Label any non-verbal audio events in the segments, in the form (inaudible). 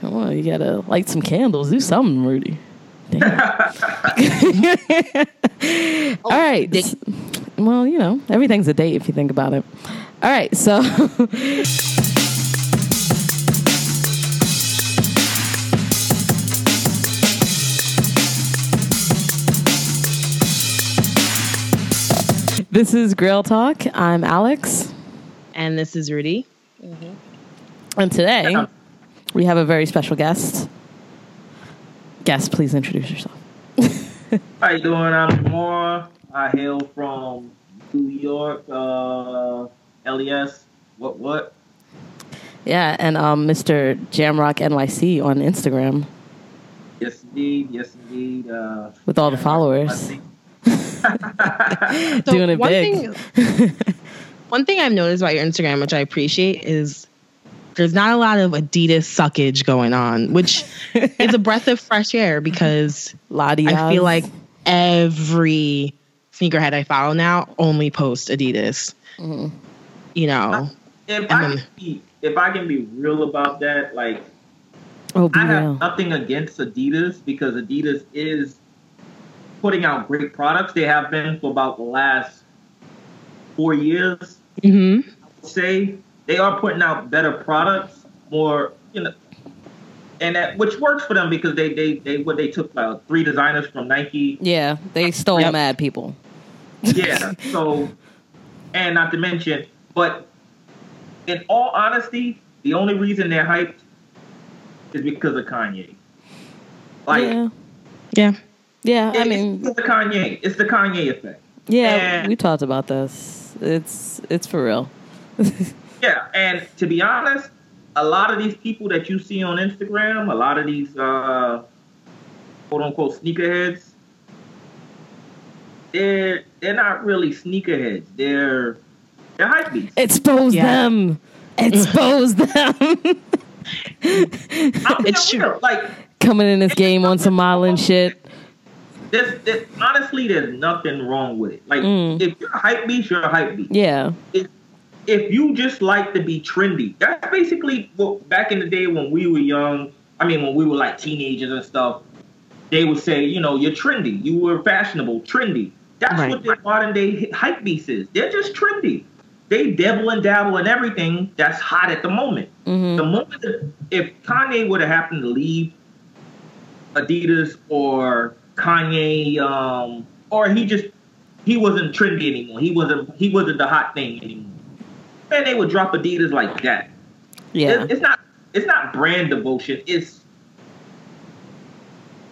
Come on, you gotta light some candles. Do something, Rudy. (laughs) Damn. (laughs) All right. Oh, well, you know, everything's a date if you think about it. All right, so (laughs) this is Grill Talk. I'm Alex, And this is Rudy. Mm-hmm. and today we have a very special guest. Guest, please introduce yourself. How you doing? I'm Jamar. I hail from New York. Uh, LES. What? What? Yeah, and um, Mr. Jamrock NYC on Instagram Yes, indeed. Yes, indeed. Uh, with all the followers. (laughs) So Doing it one big. Thing, one thing I've noticed about your Instagram, which I appreciate, is there's not a lot of Adidas suckage going on, which (laughs) is a breath of fresh air because Lottie I feel like every sneakerhead I follow now only post Adidas. Mm-hmm. You know, if I then- can be, if I can be real about that, like oh, be I have real. nothing against Adidas because Adidas is putting out great products. They have been for about the last four years. hmm say they are putting out better products, more you know, and that which works for them because they they they what they took uh, three designers from Nike. Yeah, they stole Yep. mad people. Yeah, so and not to mention, but in all honesty, the only reason they're hyped is because of Kanye. Like, yeah, yeah. yeah. I mean, because of Kanye. It's the Kanye effect. yeah, and- we talked about this. It's it's for real. (laughs) Yeah, and to be honest, a lot of these people that you see on Instagram, a lot of these uh, quote unquote sneakerheads, they're they're not really sneakerheads. They're they're hype beasts. Expose Yeah. them. Expose them. (laughs) It's true. real. Like Coming in this game on some modeling shit. there's, there's honestly there's nothing wrong with it. Like Mm. if you're a hype beast, you're a hype beast. Yeah, if if you just like to be trendy, that's basically what back in the day when we were young. I mean, when we were like teenagers and stuff, they would say, you know, you're trendy, you were fashionable, trendy. That's Right. what the modern day hype beast is. They're just trendy. They dabble and dabble in everything that's hot at the moment. hmm The moment that, if Kanye would have happened to leave Adidas or Kanye, um, or he just he wasn't trendy anymore. He wasn't he wasn't the hot thing anymore. Man, they would drop Adidas like that. yeah, It- it's not it's not brand devotion. It's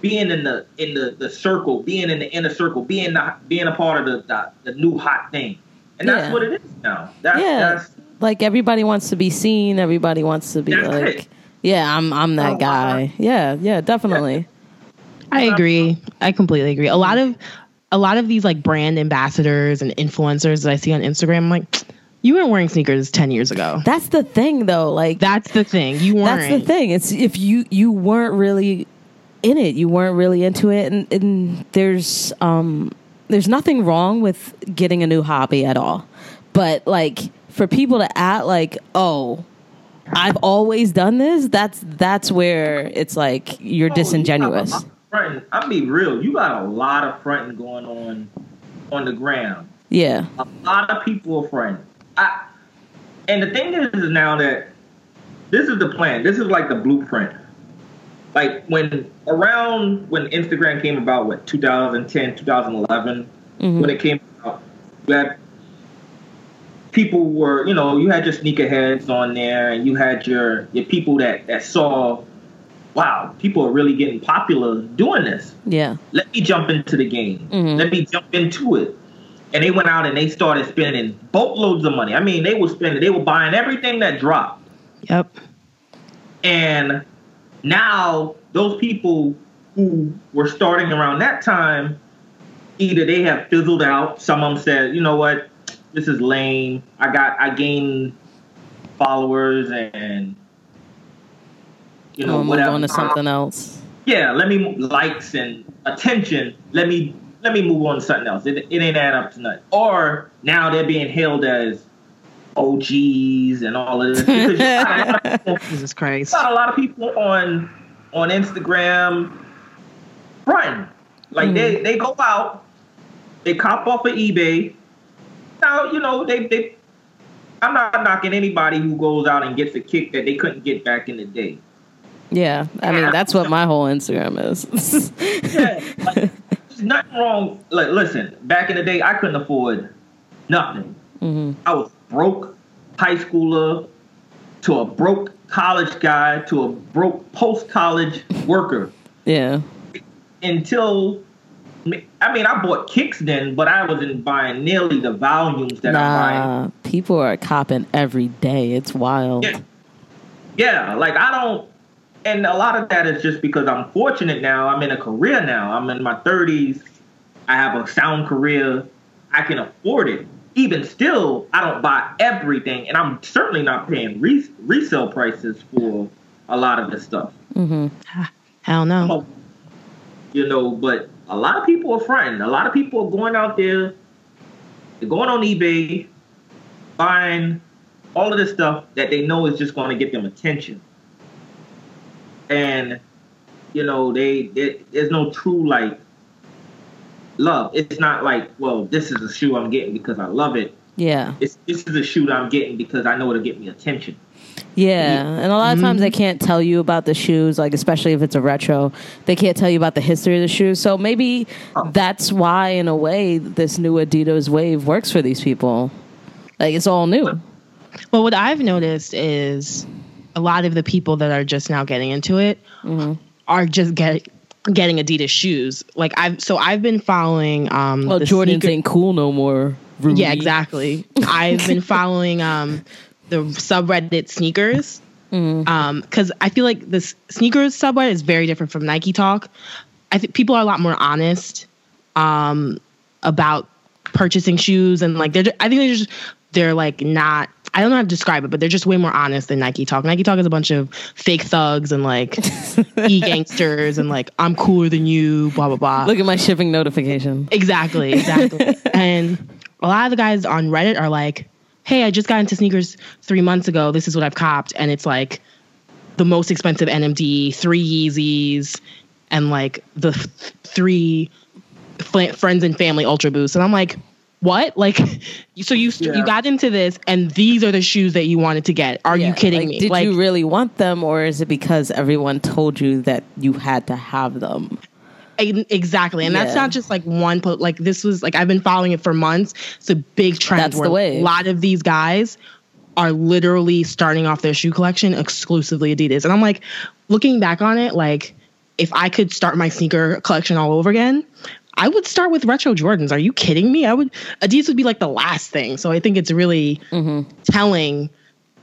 being in the in the, the circle, being in the inner circle, being the, being a part of the, the the new hot thing, and that's Yeah. what it is now. That's Yeah. that's like everybody wants to be seen. Everybody wants to be That's like, it. yeah, I'm I'm that Oh, guy. Yeah, yeah, definitely. I agree. I completely agree. A lot of a lot of these like brand ambassadors and influencers that I see on Instagram, I'm like, you weren't wearing sneakers ten years ago. That's the thing, though. Like That's the thing. You weren't. That's the thing. It's if you you weren't really in it, you weren't really into it, and, and there's um there's nothing wrong with getting a new hobby at all, but like for people to act like oh. I've always done this. That's that's where it's like you're Oh, disingenuous. You got a lot of fronting. I'll be real. You got a lot of fronting going on on the ground. Yeah, A lot of people are fronting. I, and the thing is, is now that this is the plan. This is like the blueprint. Like when around when Instagram came about, what 2010, 2011, Mhm. when it came out, you had people were, you know, you had your sneakerheads on there, and you had your your people that that saw, wow, people are really getting popular doing this. yeah, Let me jump into the game. Mhm. Let me jump into it. And they went out and they started spending boatloads of money. I mean, they were spending, they were buying everything that dropped. Yep. And now those people who were starting around that time, either they have fizzled out. Some of them said, you know what, this is lame. I got, I gained followers and, you know, I'll move on to something else. Yeah, let me likes and attention. Let me let me move on to something else. It, it ain't add up to nothing. Or now they're being hailed as OGs and all of this. Because you a lot of people- (laughs) Jesus Christ. got a lot of people on on Instagram fronting. Like hmm. they they go out, they cop off of eBay. Now you know they they. I'm not knocking anybody who goes out and gets a kick that they couldn't get back in the day. Yeah, I mean that's what my whole Instagram is. (laughs) Yeah, like, nothing wrong. Like, listen, back in the day, I couldn't afford nothing. hmm I was broke high schooler to a broke college guy to a broke post college worker. Yeah, until I mean I bought kicks then, but I wasn't buying nearly the volumes that I'm buying. nah, people are copping every day. It's wild. Yeah. Yeah, like I don't and a lot of that is just because I'm fortunate now. I'm in a career now. I'm in my 30s. I have a sound career. I can afford it. Even still, I don't buy everything, and I'm certainly not paying re- resale prices for a lot of this stuff. hmm Hell no. You know, but a lot of people are fronting. A lot of people are going out there, they're going on eBay, buying all of this stuff that they know is just going to get them attention. And you know, they, they there's no true like love. It's not like, well, this is a shoe I'm getting because I love it. Yeah, It's this is a shoe that I'm getting because I know it'll get me attention. yeah, and a lot of mm-hmm. times they can't tell you about the shoes, like especially if it's a retro. They can't tell you about the history of the shoes. So maybe Oh. that's why, in a way, this new Adidas wave works for these people. Like it's all new. Well, what I've noticed is a lot of the people that are just now getting into it Mm-hmm. are just get, getting Adidas shoes. Like I've so I've been following um Well, the Jordans sneaker- ain't cool no more. Rudy. Yeah, exactly. I've been following um the subreddit sneakers. Mm-hmm. Um, because I feel like this sneakers subreddit is very different from Nike Talk. I think people are a lot more honest um about purchasing shoes and like they're I think they're just they're like not I don't know how to describe it, but they're just way more honest than Nike Talk. Nike Talk is a bunch of fake thugs and like (laughs) e gangsters and like I'm cooler than you, blah blah blah. Look at my shipping notification. Exactly, exactly. (laughs) and a lot of the guys on Reddit are like, "Hey, I just got into sneakers three months ago. This is what I've copped, and it's like the most expensive NMD, three Yeezys, and like the th- three friends and family Ultra Boosts." And I'm like, "What? Like, (laughs) so you Yeah. you got into this, and these are the shoes that you wanted to get? Are Yeah, you kidding like, me? Did like, you really want them, or is it because everyone told you that you had to have them? Exactly, and that's not just like one. Po- like this was like I've been following it for months. It's a big trend. That's the wave. A lot of these guys are literally starting off their shoe collection exclusively Adidas, and I'm like, looking back on it, like if I could start my sneaker collection all over again. I would start with retro Jordans. Are you kidding me? I would Adidas would be like the last thing. So I think it's really telling.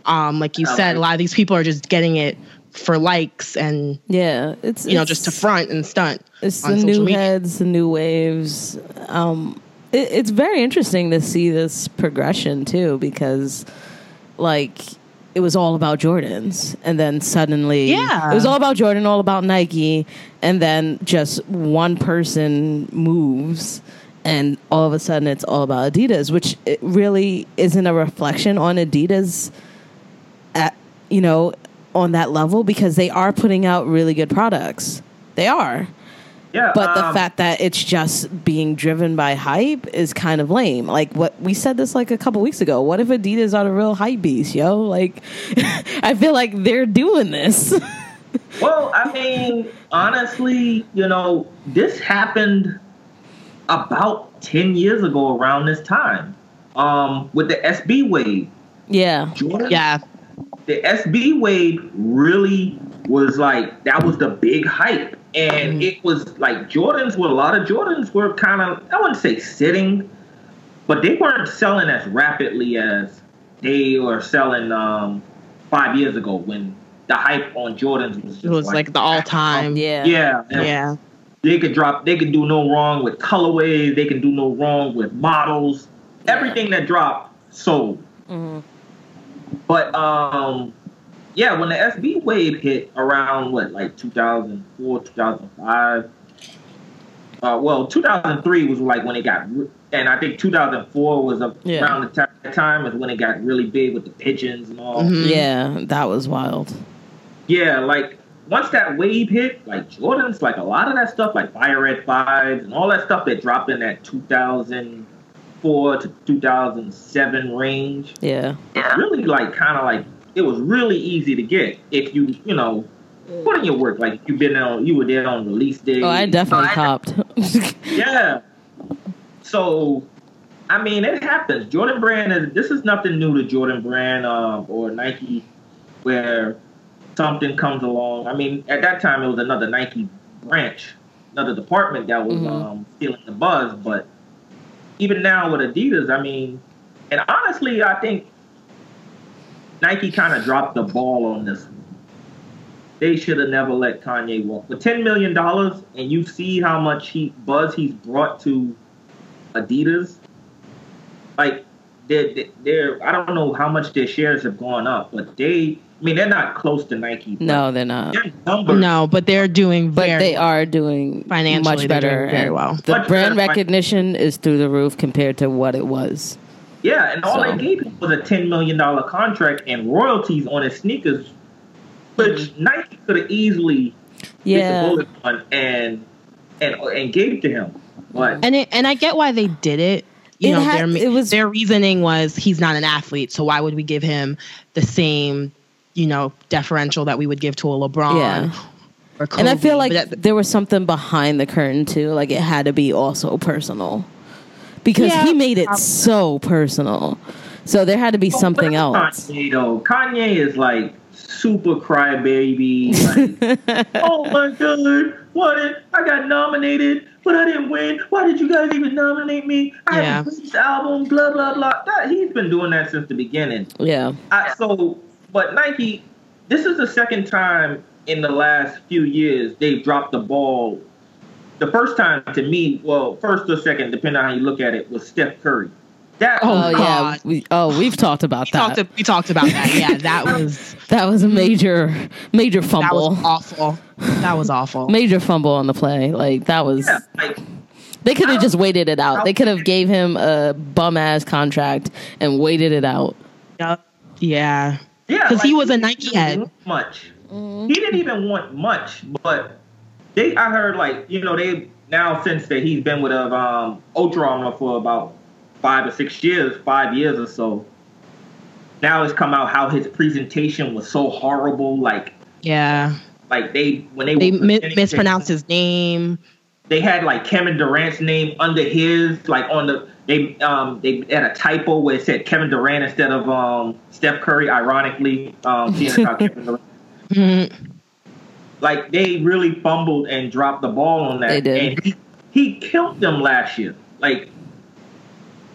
Um, like you I said, a lot of these people are just getting it for likes and Yeah, it's you know just to front and stunt. It's the new media. heads, the new waves. Um, it, it's very interesting to see this progression too, because like it was all about Jordans, and then suddenly, Yeah. it was all about Jordan, all about Nike, and then just one person moves. And all of a sudden, it's all about Adidas, which it really isn't a reflection on Adidas at you know on that level because they are putting out really good products. They are. Yeah, But the um, fact that it's just being driven by hype is kind of lame. Like what we said this like a couple weeks ago. What if Adidas are the real hype beast, yo? Like (laughs) I feel like they're doing this. (laughs) Well, I mean, honestly, you know, this happened about 10 years ago around this time um, with the SB wave. yeah. Jordan, Yeah, The SB wave really was like, that was the big hype. And it was like Jordans were, a lot of Jordans were kind of, I wouldn't say sitting, but they weren't selling as rapidly as they were selling um, five years ago when the hype on Jordans was just it was like the all time. Yeah. yeah, yeah. They could drop. They could do no wrong with colorways. They can do no wrong with models. Everything that dropped sold. Mhm. But um, yeah, when the SB wave hit around what like 2004, 2005. Uh, well, 2003 was like when it got, re- and I think 2004 was a- Yeah. around the time time is when it got really big with the pigeons and all. Mhm. Yeah, that was wild. Yeah, like once that wave hit, like Jordan's, like a lot of that stuff, like Fire Red Fives and all that stuff that dropped in that 2004 to 2007 range, Yeah. really like kind of like it was really easy to get if you you know put in your work. Like you've been on, you were there on release day. Oh, I definitely copped. (laughs) Yeah. So, I mean, it happens. Jordan Brand is this is nothing new to Jordan Brand um, or Nike, where something comes along. I mean, at that time it was another Nike branch, another department that was Mhm. um, stealing the buzz. But even now with Adidas, I mean, and honestly, I think Nike kind of dropped the ball on this one. They should have never let Kanye walk. For ten million dollars, and you see how much he buzz he's brought to Adidas, like they're, they're I don't know how much their shares have gone up, but they, I mean, they're not close to Nike. no, they're not. numbers, No, but they're doing But very they are doing Financially, much they're doing better. very well. The Much brand better. recognition is through the roof compared to what it was. Yeah, and all So- they gave him was a ten million dollar contract and royalties on his sneakers, which mm-hmm. Nike could have easily bit the Yeah. bullet on and and and gave it to him, but. and it, and I get why they did it. You It know, had- their it was- their reasoning was he's not an athlete, so why would we give him the same, you know, deferential that we would give to a LeBron? Yeah. Or And I feel like that- there was something behind the curtain too. Like it had to be also personal because Yeah, he made it so personal. So there had to be oh, something Oh, but else. Kanye, though. Kanye is like super crybaby. Like, (laughs) oh my god, what did I got nominated, but I didn't win. Why did you guys even nominate me? I Yeah. have a great album, blah blah blah. That, he's been doing that since the beginning. Yeah. I, so, but Nike, this is the second time in the last few years they've dropped the ball. The first time to me, well, first or second, depending on how you look at it, was Steph Curry. That Oh, Oh, yeah. We, oh, we've talked about we that. talked, we talked about that. Yeah, (laughs) that was that was a major, major fumble. that fumble. was awful. That was awful. (laughs) Major fumble on the play. Like that was. yeah, like They could have just waited it out. They could have gave him a bum ass contract and waited it out. Yup. Yeah. Yeah, 'Cause he was a Nike even head. want Much. Mm-hmm. He didn't even want much, but they. I heard like you know they now since that he's been with a um, Under Armour for about five or six years, five years or so. Now it's come out how his presentation was so horrible. Like Yeah. like they when they They mi- mispronounced his name. They had like Kevin Durant's name under his like on the they um they had a typo where it said Kevin Durant instead of um Steph Curry. Ironically, um seeing as how Kevin Durant Mhm. Like they really fumbled and dropped the ball on that. They did. And he, he killed them last year. Like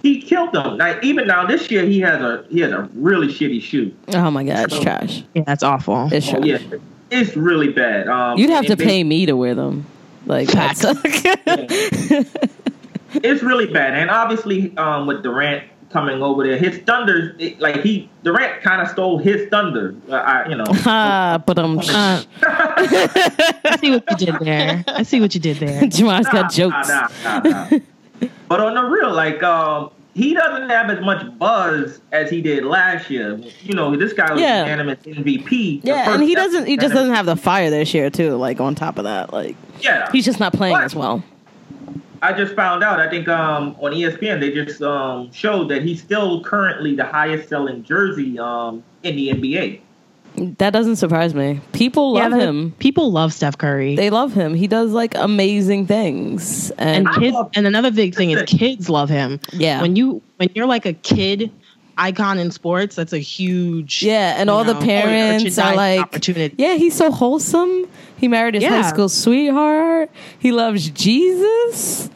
he killed them. Like even now this year he has a he has a really shitty shoe. Oh my god, it's trash. Yeah, that's awful. It's Oh, trash. yeah, it's really bad. Um, You'd have to they- pay me to wear them. Like Facts. that's (laughs) It's really bad, and obviously um, with Durant coming over there, his thunder it, like he Durant kind of stole his thunder. Uh, I, you know. (laughs) ah, but um, Uh, (laughs) I see what you did there. I see what you did there. (laughs) Jamal's Nah, got jokes. nah, nah, nah, nah. but on the real, like, um, he doesn't have as much buzz as he did last year. You know, this guy was Yeah. unanimous MVP. Yeah, and he doesn't. He just doesn't have the fire this year too. Like on top of that, like Yeah, he's just not playing What? as well. I just found out. I think um, on ESPN they just um, showed that he's still currently the highest selling jersey um, in the NBA. That doesn't surprise me. People love Yeah, him. People love Steph Curry. They love him. He does like amazing things, and, and kids love- and another big thing is kids love him. Yeah. When you when you're like a kid icon in sports, that's a huge yeah, and you all the parents are like, opportunity. yeah, he's so wholesome. He married his high school sweetheart. He loves Jesus.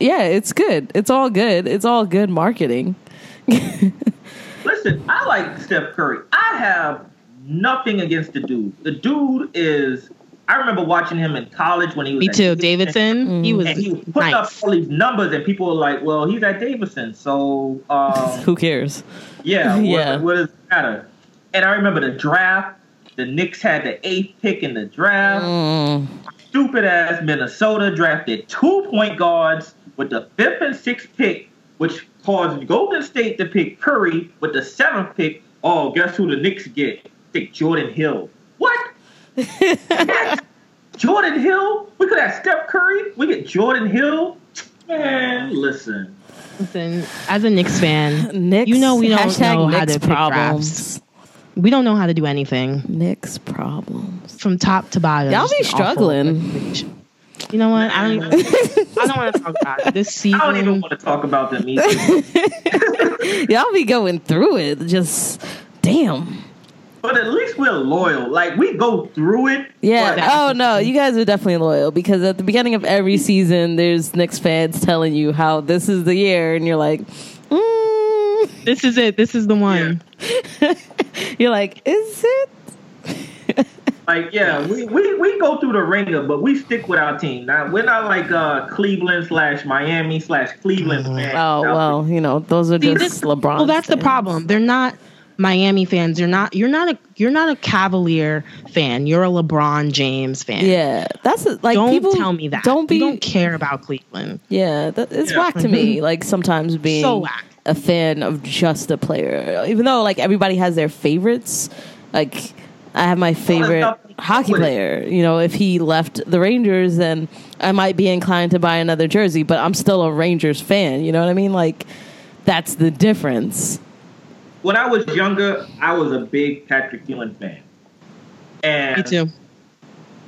Yeah, it's good. It's all good. It's all good marketing. (laughs) Listen, I like Steph Curry. I have nothing against the dude. The dude is. I remember watching him in college when he was. Me at too. Davidson, Davidson, he was, And he was putting nice. up all these numbers, and people were like, "Well, he's at Davidson, so um, (laughs) Who cares? yeah, what- (laughs) Yeah. what does it matter?" And I remember the draft. The Knicks had the eighth pick in the draft. Mm, Stupid ass Minnesota drafted two point guards with the fifth and sixth pick which caused Golden State to pick Curry with the seventh pick. Oh, guess who the Knicks get? Pick Jordan Hill. What? what? (laughs) Jordan Hill? We could have Steph Curry. We get Jordan Hill. Man, listen. Listen, as a Knicks fan, Knicks, you know we don't hashtag know how Knicks to pick problems. drafts. We don't know how to do anything Knicks problems. from top to bottom. Y'all be struggling. You know what? I don't. Even, (laughs) I don't want to talk about it. this season. I don't even want to talk about them either. (laughs) Y'all be going through it. Just damn. but at least we're loyal. Like we go through it. Yeah. Oh no, you guys are definitely loyal because at the beginning of every season, there's Knicks fans telling you how this is the year, and you're like, mm. This is it. This is the one. (laughs) you're like, is it? (laughs) Like, yeah, we, we, we go through the ringer, but we stick with our team. Now, we're not like uh, Cleveland slash Miami slash Cleveland fans. Oh Now, well, you know, those are See, just this- LeBron. Well, that's the problem. They're not Miami fans. You're not. You're not a. You're not a Cavalier fan. You're a LeBron James fan. Yeah, that's like don't people tell me that. Don't be. You don't care about Cleveland. yeah, that, it's Yeah. whack to me. Like sometimes being So whack. A fan of just a player, even though like everybody has their favorites. Like I have my favorite nothing hockey player. You know, if he left the Rangers, then I might be inclined to buy another jersey. But I'm still a Rangers fan. You know what I mean? Like that's the difference. When I was younger, I was a big Patrick Ewing fan. And, Me too.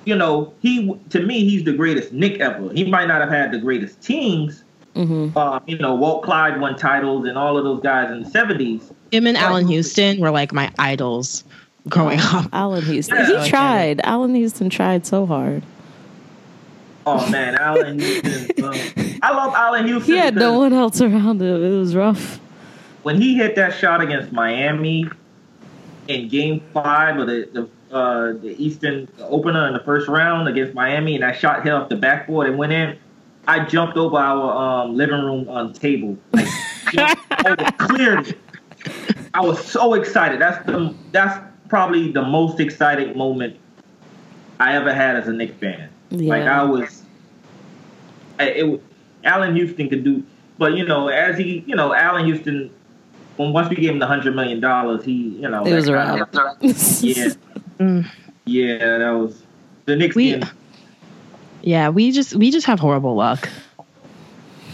you know, he to me, he's the greatest Knick ever. He might not have had the greatest teams. Mm-hmm. Uh, you know, Walt Clyde won titles and all of those guys in the 70s. Him and Right. Allan Houston were like my idols growing up. Allan (laughs) Houston. Yeah, he okay. tried. Allan Houston tried so hard. Oh, man, Allan Houston. (laughs) uh, I love Allan Houston. He had no one else around him. It was rough. when he hit that shot against Miami in Game Five of the the, uh, the Eastern opener in the first round against Miami, and that shot hit off the backboard and went in, I jumped over our um, living room um, table, like over- cleared it. I was so excited. That's the that's probably the most exciting moment I ever had as a Knicks fan. Like I was, it, Allan Houston could do, but you know, as he, you know, Allan Houston, when once we gave him the hundred million dollars, he, you know, It was a kind of- (laughs) yeah, Mm. yeah, that was the Knicks. We- game. Yeah, we just we just have horrible luck.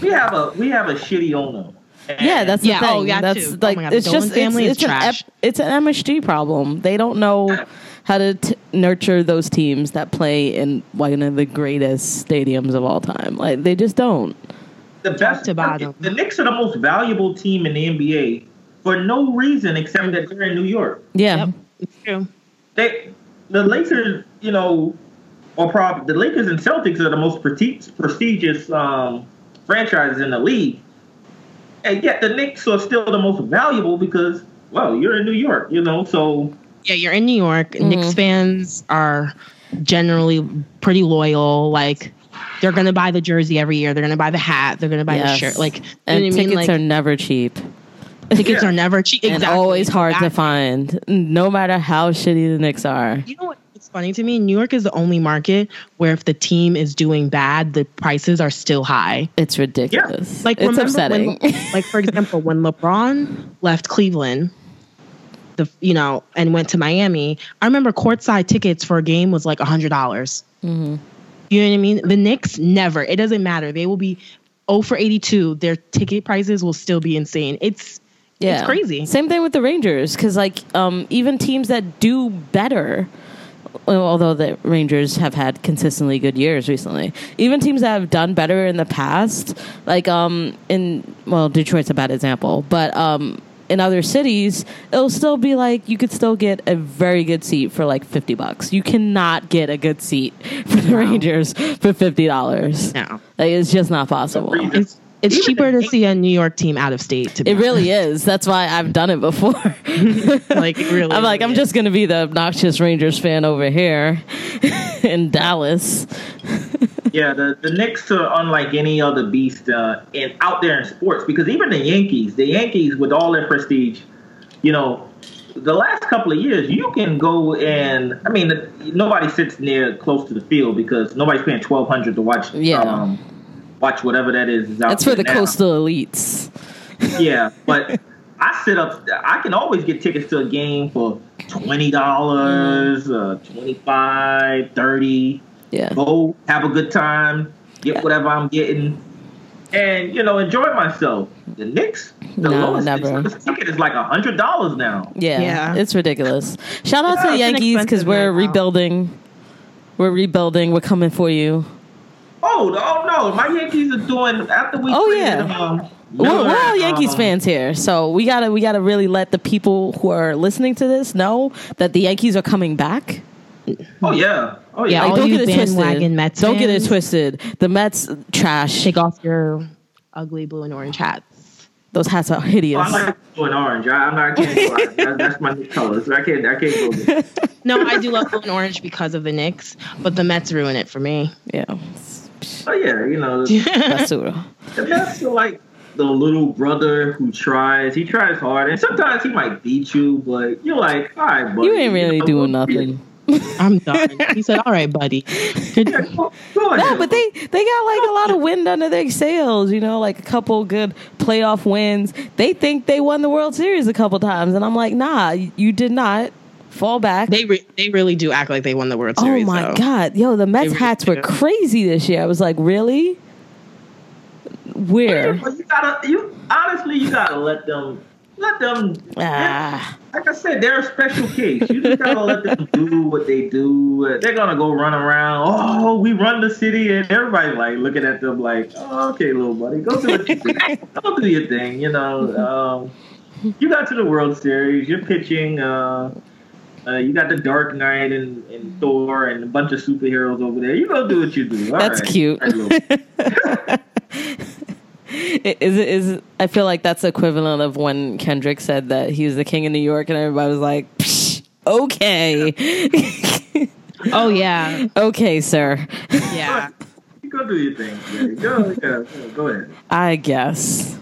we have a we have a shitty owner. And Yeah, that's the Yeah, oh, thing. oh, yeah, that's too. Oh like my God, it's the Dolan just family it's, is it's an trash. ep- it's an MSG problem. They don't know how to t- nurture those teams that play in one of the greatest stadiums of all time. Like they just don't. the best to bottom. The Knicks are the most valuable team in the NBA for no reason except that they're in New York. Yeah. Yep, it's true. they the Lakers, you know, or prob the Lakers and Celtics are the most preti- prestigious um, franchises in the league, and yet the Knicks are still the most valuable because, well, you're in New York, you know. So Yeah, you're in New York. Mm-hmm. Knicks fans are generally pretty loyal. Like they're gonna buy the jersey every year. They're gonna buy the hat. They're gonna buy Yes. the shirt. Like you And know I tickets mean? Like are never cheap tickets Yeah. are never cheap. and always hard to find, no matter how shitty the Knicks are. You know what? Funny to me. New York is the only market where if the team is doing bad, the prices are still high. It's ridiculous. Like it's upsetting. When, like for example, when LeBron left Cleveland, the you know, and went to Miami, I remember courtside tickets for a game was like a hundred dollars. Mm-hmm. You know what I mean? The Knicks never. It doesn't matter. They will be 0 for 82. Their ticket prices will still be insane. It's yeah. it's crazy. Same thing with the Rangers, because like um, even teams that do better, although the Rangers have had consistently good years recently, even teams that have done better in the past, like um, in well, Detroit's a bad example, but um, in other cities, it'll still be like you could still get a very good seat for like fifty bucks. You cannot get a good seat for the Rangers for fifty dollars. No. Like it's just not possible. It's it's Even cheaper to see a New York team out of state. To be It really is. That's why I've done it before. (laughs) like really. (laughs) I'm like, I'm really just gonna be the obnoxious Rangers fan over here (laughs) in Dallas. yeah, the the Knicks are unlike any other beast uh, in out there in sports because even the Yankees, the Yankees with all their prestige, you know. The last couple of years, you can go and I mean, nobody sits near close to the field because nobody's paying twelve hundred to watch. Yeah. Um, watch whatever that is. is out That's for the now. coastal elites. yeah, (laughs) but I sit up. I can always get tickets to a game for twenty dollars, uh, 25 30 Yeah. Go have a good time, get Yeah. whatever I'm getting, and you know enjoy myself. The Knicks, the No, lowest never. ticket is like a hundred dollars now. Yeah, Yeah. it's ridiculous. Shout out to the Yankees because we're now. rebuilding. We're rebuilding. We're coming for you. Oh, oh no, my Yankees are doing after we. Oh, traded, yeah. um, We're, we're all Yankees um, fans here, so we gotta we gotta really let the people who are listening to this know that the Yankees are coming back. Oh yeah, oh Yeah, yeah. all don't get it twisted. Mets don't get it twisted. The Mets trash. Take off your ugly blue and orange hats. Those hats are Oh, hideous. I like blue and orange. I, I'm not. I can't go that's my new colors. I can't. I can't go. (laughs) No, I do love blue and orange because of the Knicks, but the Mets ruin it for me. yeah, Oh yeah, you know the (laughs) basura. the Mets are like the little brother who tries. He tries hard, and sometimes he might beat you, but you're like, all right, buddy. You ain't really know, doing nothing. (laughs) I'm done. He said, "All right, buddy." Yeah, go, go. (laughs) No, but they they got like a lot of wind under their sails. You know, like a couple good playoff wins. They think they won the World Series a couple times, and I'm like, nah, you did not. Fall back. They re- they really do act like they won the World oh Series. Oh my though. god, yo, the Mets really hats were crazy this year. I was like, really? Where? But you gotta. You honestly, you gotta let them. Let them. Ah, Like I said, they're a special case. You just gotta let them do what they do. They're gonna go run around. Oh, we run the city, and everybody's like looking at them like, oh, okay, little buddy, go do what you do. (laughs) go do your thing. You know, um, you got to the World Series. You're pitching. Uh, uh, you got the Dark Knight and, and Thor and a bunch of superheroes over there. You go do what you do. All That's right. cute. All right, (laughs) is it is? I feel like that's equivalent of when Kendrick said that he was the king of New York, and everybody was like, Psh, okay, (laughs) Oh yeah, okay, sir. yeah. you go do your thing. Yeah, go, yeah, yeah, go ahead. I guess.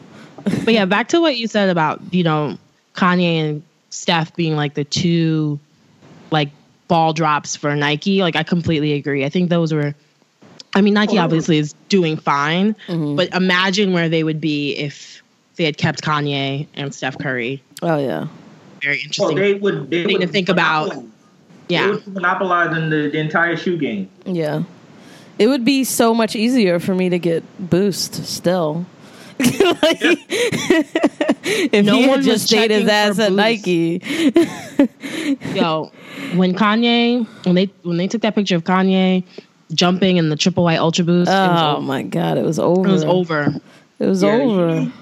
But yeah, back to what you said about you know Kanye and Steph being like the two like ball drops for Nike. Like I completely agree. I think those were. I mean, Nike Oh. obviously is doing fine, Mm-hmm. but imagine where they would be if they had kept Kanye and Steph Curry. Oh yeah. Very Well, interesting. they would. They Thing would to think about. Yeah. They yeah, would monopolize in the, the entire shoe game. Yeah. It would be so much easier for me to get boost still. Like, (laughs) if No he one had was just stayed his ass at Nike. (laughs) yo, when Kanye when they when they took that picture of Kanye jumping in the triple white ultra boost, Oh my god, it was over. It was over. It was Yeah, over.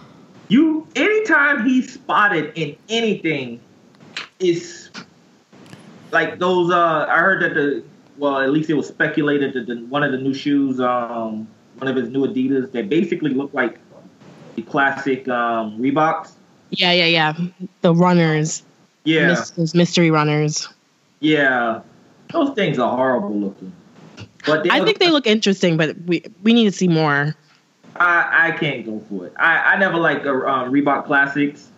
You anytime he's spotted in anything, is like those. Uh, I heard that the well, at least it was speculated that the, one of the new shoes, um, one of his new Adidas, they basically look like the classic um, Reeboks. Yeah, yeah, yeah. The runners, Yeah, mis- those mystery runners. yeah, those things are horrible looking. But I look- think they look interesting, but we we need to see more. I, I can't go for it. I, I never like the um, Reebok Classics.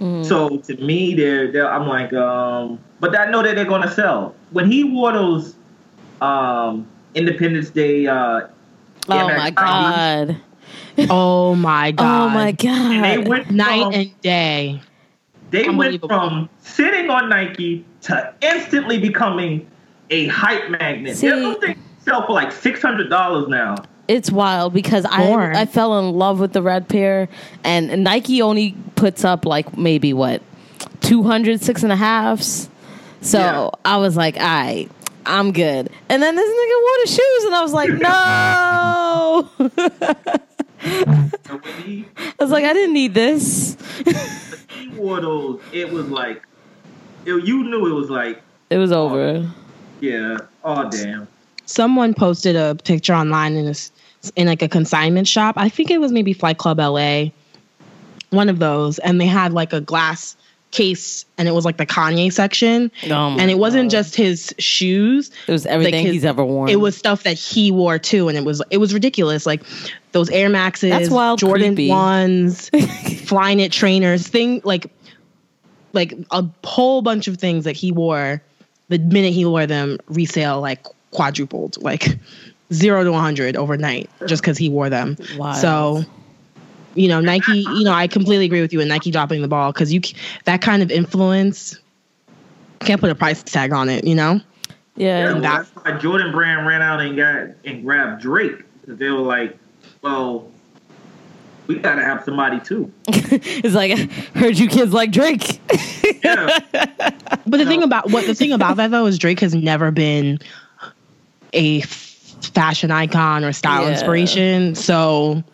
Mm. So to me, they're, they're I'm like, um, but I know that they're gonna sell. When he wore those um, Independence Day, uh, Oh Air my Max god. Oh, (laughs) oh my god! Oh my and they went Night from, and day. they went from sitting on Nike to instantly becoming a hype magnet. See- those things sell for like six hundred dollars now. It's wild because More. I I fell in love with the red pair and Nike only puts up like maybe what 200 six and a halves. So Yeah. I was like, all right, I'm good. And then this nigga wore the shoes and I was like, (laughs) no. (laughs) And when he, I was like, I didn't need this. he wore those, it was like, it, you knew it was like, It was over. yeah, oh damn. Someone posted a picture online in a s in like a consignment shop. I think it was maybe Flight Club LA, one of those, and they had like a glass case, and it was like the Kanye section, Oh and it wasn't God. just his shoes. It was everything his- he's ever worn. It was stuff that he wore too, and it was it was ridiculous. Like those Air Maxes, That's wild Jordan creepy. ones, (laughs) Flyknit trainers, thing like like a whole bunch of things that he wore. The minute he wore them, resale like quadrupled, like zero to one hundred overnight, just because he wore them. Wild. So you know, Nike. You know, I completely agree with you in Nike dropping the ball because you that kind of influence can't put a price tag on it. You know. Yeah. Yeah, well, that's why Jordan Brand ran out and got and grabbed Drake because they were like, "Well, we gotta have somebody too." (laughs) it's like I heard you kids like Drake. Yeah, (laughs) But the thing about what the thing about that though is Drake has never been a f- fashion icon or style Yeah. inspiration. So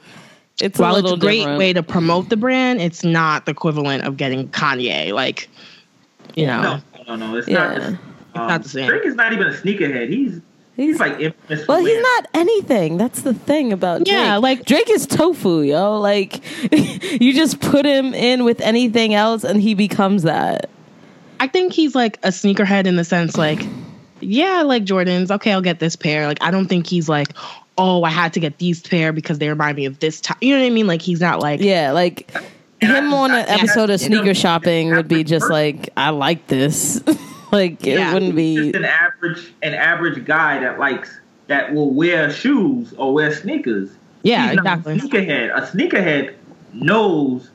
It's while a it's a great different. way to promote the brand, it's not the equivalent of getting Kanye. Like, you know, no, no, no, it's Yeah. not. Um, not the same. Drake is not even a sneakerhead. He's he's like infamous. Well, he's not anything. That's the thing about Drake. Yeah, like- Drake is tofu, yo. Like (laughs) you just put him in with anything else, and he becomes that. I think he's like a sneakerhead in the sense like, yeah, I like Jordans. Okay, I'll get this pair. Like, I don't think he's like, oh, I had to get these pair because they remind me of this time. You know what I mean? Like, he's not like, Yeah, like him on an I- episode of you know, sneaker shopping would be just like, I like this. (laughs) like it wouldn't be. just an average an average guy that likes that will wear shoes or wear sneakers. yeah, He's exactly. A sneakerhead. A sneakerhead knows.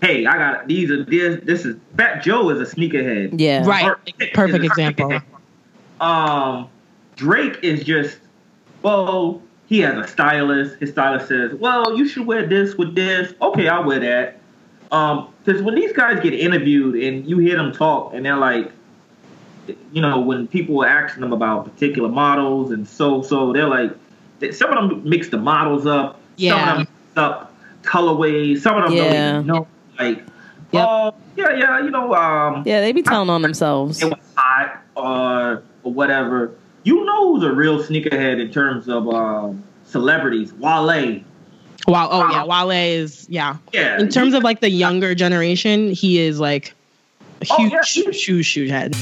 Hey, I got these are this. This is Fat Joe is a sneakerhead. Yeah, Right. Or- Perfect example. sneakerhead. Um, Drake is just well. He has a stylist. His stylist says, "Well, you should wear this with this." Okay, I'll wear that. Um, because when these guys get interviewed and you hear them talk, and they're like, you know, when people were asking them about particular models and so so, they're like, some of them mix the models up. Yeah. Some of them mix up colorways. Some of them Yeah. don't even know. Like, Yep. oh yeah, yeah, you know, um, yeah, they be telling on themselves. it was hot or or whatever. You know who's a real sneakerhead in terms of um, celebrities? Wale. Wow. Oh, yeah. Wale is, yeah. Yeah. In terms of like the younger generation, he is like a Oh, huge yeah. shoe, shoe, shoe head.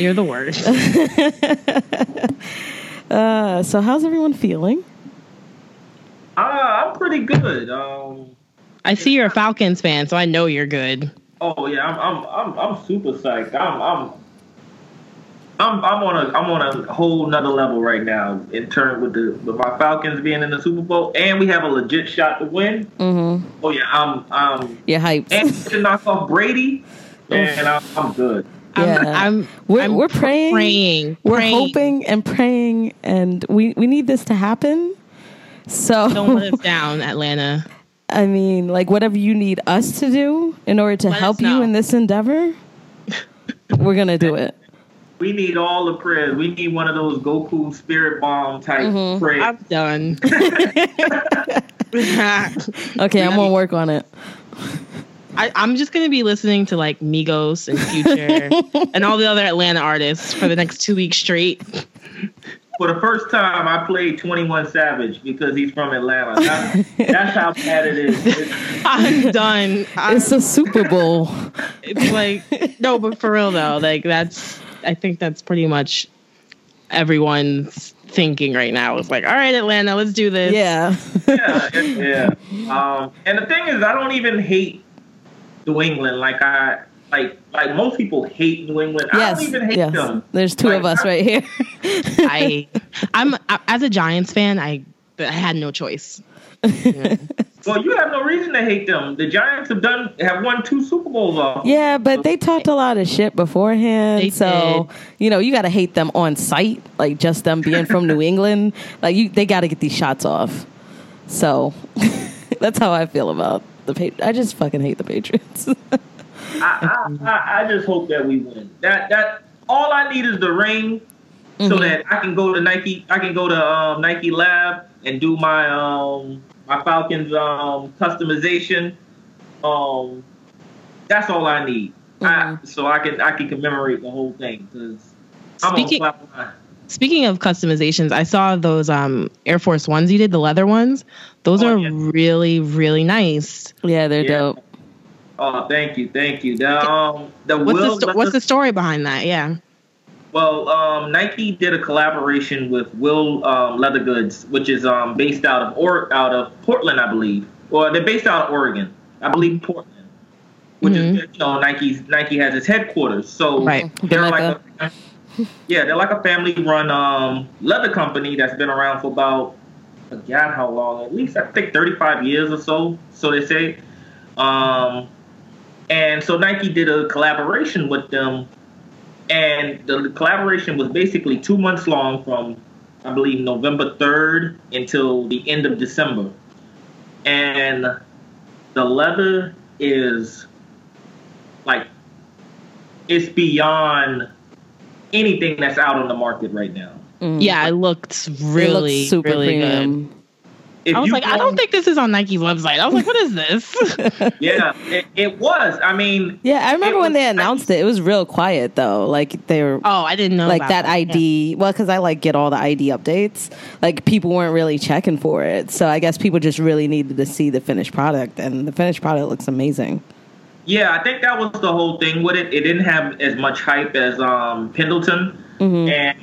You're the worst. (laughs) Uh, so how's everyone feeling? uh, I'm pretty good. Um, I see you're a Falcons fan, so I know you're good. oh yeah, I'm I'm I'm, I'm super psyched. I'm I'm. I'm, I'm on a I'm on a whole nother level right now in turn with the with my Falcons being in the Super Bowl and we have a legit shot to win. Mm-hmm. Oh yeah, I'm I'm You're hyped. and to knock off Brady, and I'm, I'm good. Yeah. I'm, I'm We're- I'm we're praying. praying, We're praying. hoping and praying, and we we need this to happen. So Don't let us (laughs) down, Atlanta. I mean, like whatever you need us to do in order to Let help you in this endeavor, we're gonna do (laughs) it. We need all the prayers. We need one of those Goku spirit bomb type Mhm. prayers. I'm done. (laughs) Okay, I'm gonna work on it. I, I'm just gonna be listening to like Migos and Future and all the other Atlanta artists for the next two weeks straight. For the first time, I played 21 Savage because he's from Atlanta. That's, that's how bad it is. It's- (laughs) I'm done. I'm, It's a Super Bowl. it's like no, but for real though, like that's I think that's pretty much everyone's thinking right now. It's like, all right, Atlanta, let's do this. Yeah. yeah, (laughs) it- yeah. Um, and the thing is, I don't even hate New England like I like. Like most people hate New England. I don't even hate yes. them. There's two Like, of us I- right here. (laughs) I, I'm I, as a Giants fan, I I had no choice. (laughs) Well, you have no reason to hate them. The Giants have done have won two Super Bowls off. Yeah, but they talked a lot of shit beforehand. They so you know, you got to hate them on site, like just them being from New (laughs) England. Like you, they got to get these shots off. So (laughs) that's how I feel about the Patriots. I just fucking hate the Patriots. (laughs) I, I, I, I just hope that we win. That that all I need is the ring, so Mhm. that I can go to Nike. I can go to um, Nike Lab and do my um, my Falcons um, customization. Um, that's all I need. I, Mhm. so I can I can commemorate the whole thing because I'm Speaking- on cloud nine. Speaking of customizations, I saw those um Air Force ones you did, the leather ones. Those Oh, are yeah. really, really nice. yeah, they're Yeah. dope. Oh, thank you, thank you. The um the What's the sto- what's the story behind that? Yeah. Well, um, Nike did a collaboration with Will um, Leather Goods, which is um, based out of or out of Portland, I believe. Or they're based out of Oregon, I believe Portland, which Mhm. is you know Nike's Nike has its headquarters. So Right. they're The like a, (laughs) yeah, they're like a family-run um, leather company that's been around for about forgot how long. At least I think 35 years or so. So they say. Um, and so Nike did a collaboration with them, and the collaboration was basically two months long from, I believe, November 3rd until the end of December. And the leather is like, it's beyond anything that's out on the market right now. Mm. Yeah, it looked really, it looked super really premium. Good. If I was like, I don't think this is on Nike's website. I was like, what is this? (laughs) yeah, it, it, was. I mean, yeah, I remember when they announced it. It was real quiet though. Like they were. Oh, I didn't know like that, that, ID. Yeah. Well, because I like get all the ID updates. Like people weren't really checking for it, so I guess people just really needed to see the finished product, and the finished product looks amazing. Yeah, I think that was the whole thing with it. It didn't have as much hype as um, Pendleton, mm-hmm. and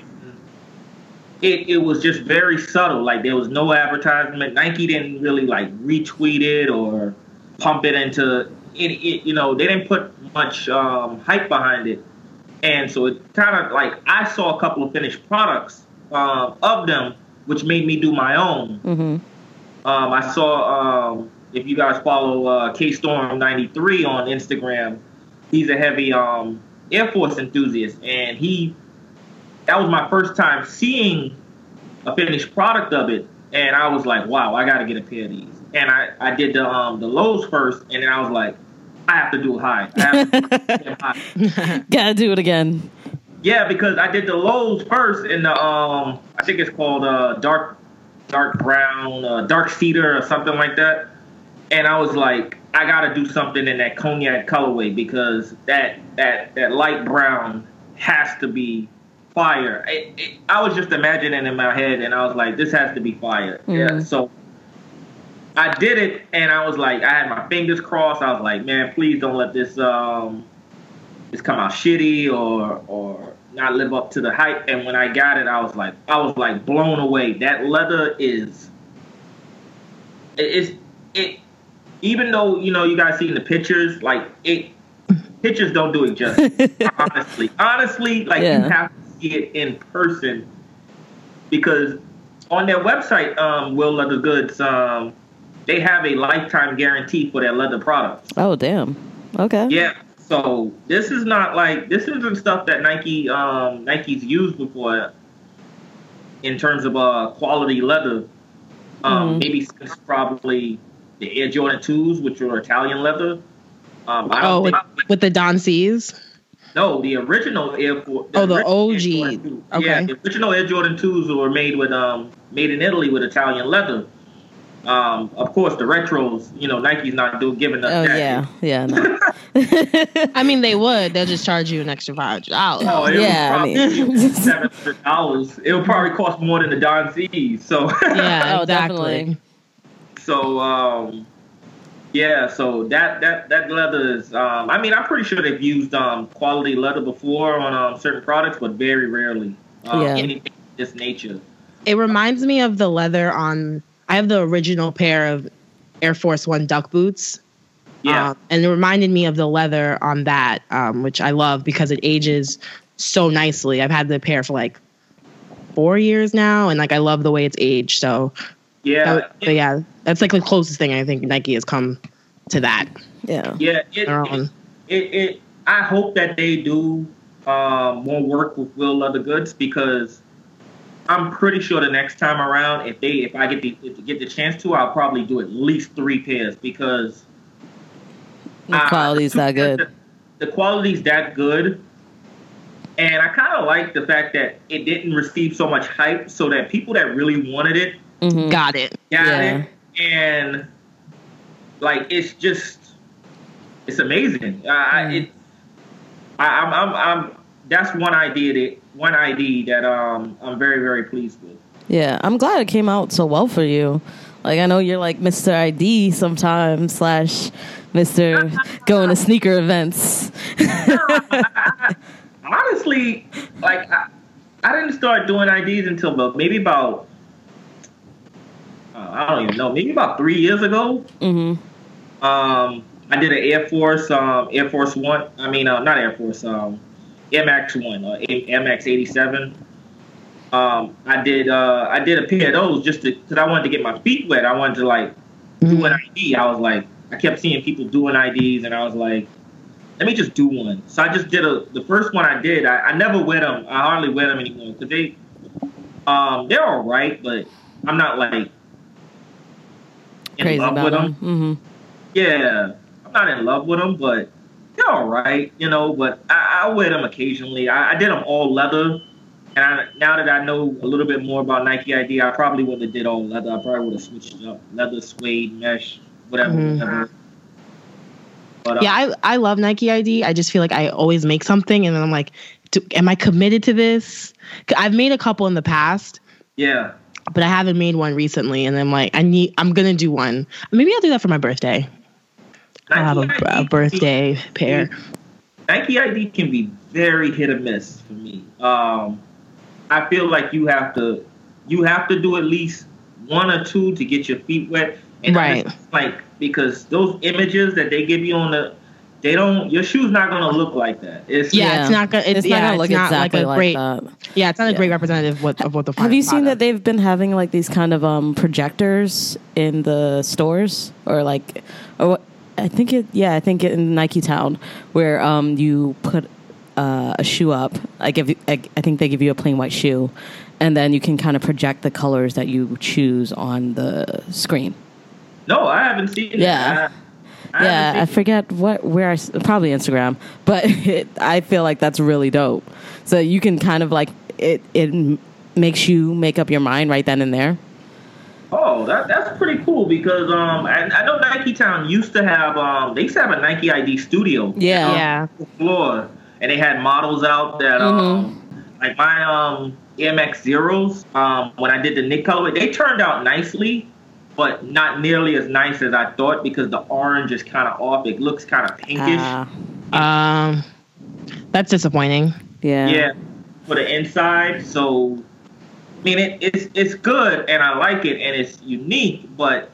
it, it was just very subtle. Like there was no advertisement. Nike didn't really like retweet it or pump it into it. it you know, they didn't put much um, hype behind it, and so it kind of like I saw a couple of finished products uh, of them, which made me do my own. Mm-hmm. Um, I saw um, if you guys follow uh, K Storm ninety three on Instagram, he's a heavy um, Air Force enthusiast, and he that was my first time seeing a finished product of it, and I was like, wow, I got to get a pair of these. And I, I did the um the lows first, and then I was like, I have to do high. high. (laughs) Gotta do it again. Yeah, because I did the lows first in the um I think it's called uh dark dark brown uh, dark cedar or something like that, and I was like, I gotta do something in that cognac colorway because that that that light brown has to be fire. It, it, I was just imagining in my head, and I was like, this has to be fire. Mm. Yeah. So I did it, and I was like, I had my fingers crossed. I was like, man, please don't let this um this come out shitty or or not live up to the hype. And when I got it, I was like, I was like blown away. That leather is it, it's it. Even though you know you guys seen the pictures, like it pictures don't do it justice. (laughs) honestly, honestly, like yeah. you have it in person because on their website, um, Will Leather Goods, um, they have a lifetime guarantee for their leather products. Oh, damn. Okay. Yeah. So this is not like this isn't stuff that Nike um, Nike's used before in terms of uh, quality leather. Um, mm. Maybe since probably the Air Jordan twos, which are Italian leather. Um, oh, with, with the Don C's. No, the original Air Force. oh, the OG. Okay. Yeah, the original Air Jordan twos were made with um made in Italy with Italian leather. Um, of course, the retros. You know, Nike's not doing giving us. Oh that. yeah, yeah. No. (laughs) I mean, they would. They'll just charge you an extra five dollars. Oh, yeah. I mean, seven hundred dollars. It would probably cost more than the Don C's. So yeah, (laughs) oh, definitely. So um, yeah, so that that that leather is. Um, I mean, I'm pretty sure they've used um, quality leather before on um, certain products, but very rarely. Um, yeah. Anything this nature. It reminds me of the leather on. I have the original pair of Air Force One duck boots. Yeah, um, and it reminded me of the leather on that, um, which I love because it ages so nicely. I've had the pair for like four years now, and like I love the way it's aged. So yeah, that, it, yeah, that's like the closest thing I think Nike has come to that. Yeah, yeah. It, it, it, it, I hope that they do um, more work with Will Leather Goods because I'm pretty sure the next time around, if they if I get the if get the chance to, I'll probably do at least three pairs because the quality's uh, that good. The, the quality's that good. And I kind of like the fact that it didn't receive so much hype, so that people that really wanted it Mm-hmm. Got it. Got yeah. it. And like it's just it's amazing. I mm. it I, am I'm, I'm I'm that's one idea that one ID that um I'm very very pleased with. Yeah, I'm glad it came out so well for you. Like I know you're like Mr. ID sometimes slash Mr. (laughs) going to sneaker events. (laughs) Honestly, like I, I didn't start doing IDs until about maybe about I don't even know, maybe about three years ago. Mm-hmm. Um, I did an Air Force, um, Air Force One. I mean, uh, not Air Force, um, MX One, uh, MX eighty seven. um, I did uh, I did a pair of those just because I wanted to get my feet wet. I wanted to like do an ID. I was like, I kept seeing people doing IDs, and I was like, let me just do one. So I just did a. The first one I did, I, I never wear them. I hardly wear them anymore because they, um, they're all right, but I'm not like in Crazy love with them. them. hmm Yeah, I'm not in love with them, but they're all right, you know. But I, I wear them occasionally. I, I did them all leather, and I, now that I know a little bit more about Nike ID, I probably wouldn't have did all leather. I probably would have switched it up, leather, suede, mesh, whatever. Mhm. whatever. But, uh, Yeah, I, I love Nike ID. I just feel like I always make something and then I'm like, do, am I committed to this? I've made a couple in the past, yeah. But I haven't made one recently. And I'm like, I need, I'm gonna do one. Maybe I'll do that for my birthday. I'll have a, a birthday pair. Nike ID can be very hit or miss for me. Um, I feel like you have to you have to do at least one or two to get your feet wet. And Right. Like because those images that they give you on the they don't your shoe's not gonna look like that. It's Yeah, Yeah. it's not gonna. It's, It's yeah, not gonna look it's not exactly like a like, great. that. Yeah, it's not a Yeah. great representative of what, of what the. Have you seen that product- they've been having like these kind of um, projectors in the stores or like, or what? I think it. Yeah, I think it in Nike Town where um, you put uh, a shoe up. I give. You, I, I think they give you a plain white shoe, and then you can kind of project the colors that you choose on the screen. no, I haven't seen Yeah. that. I, I yeah, I forget what where I s- probably Instagram, (laughs) but it, I feel like that's really dope. So you can kind of like it. It makes you make up your mind right then and there. Oh, that, that's pretty cool because um I, I know Nike Town used to have um they used to have a Nike ID studio. Yeah. Yeah. floor, and they had models out that Mm-hmm. um, like my um MX zeros. Um, when I did the Knick colorway, they turned out nicely, but not nearly as nice as I thought because the orange is kind of off. It looks kind of pinkish. Ah, Um, that's disappointing. yeah. yeah, for the inside. So, I mean, it, it's it's good, and I like it, and it's unique, but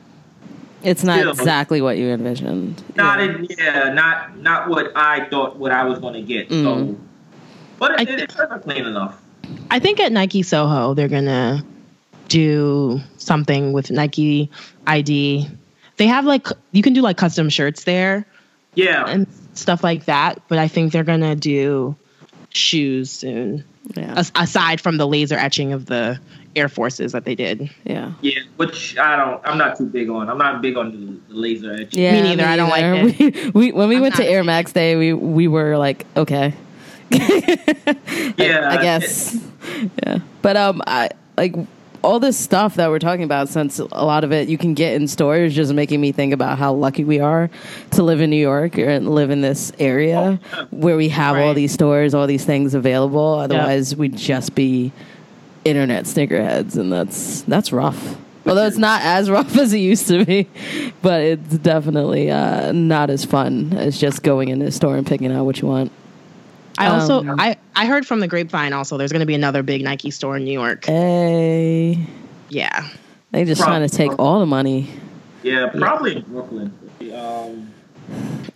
It's not Still. exactly what you envisioned. not yeah. in, yeah, not not what I thought what I was going to get. Mm. So, but it, I- it, it's not clean enough. I think at Nike Soho they're gonna do something with Nike ID. They have like you can do like custom shirts there Yeah, and stuff like that. But I think they're gonna do shoes soon. yeah. As- aside from the laser etching of the Air Forces that they did. yeah. Yeah, which I don't. I'm not too big on. I'm not big on the, the laser etching. Yeah, Me neither. I don't like it. (laughs) We, we when we I'm went to Air Max Day, we we were like, okay. (laughs) Yeah, I guess. yeah, but um, I like all this stuff that we're talking about. Since a lot of it you can get in stores, just making me think about how lucky we are to live in New York and live in this area where we have all these stores, all these things available. Otherwise, we'd just be internet sneakerheads, and that's that's rough. Although it's not as rough (laughs) as it used to be, but it's definitely uh, not as fun as just going in a store and picking out what you want. I also Um, I I heard from the grapevine also there's gonna be another big Nike store in New York. Hey, Yeah. they just trying to take all the money. Yeah, probably in Brooklyn. Um,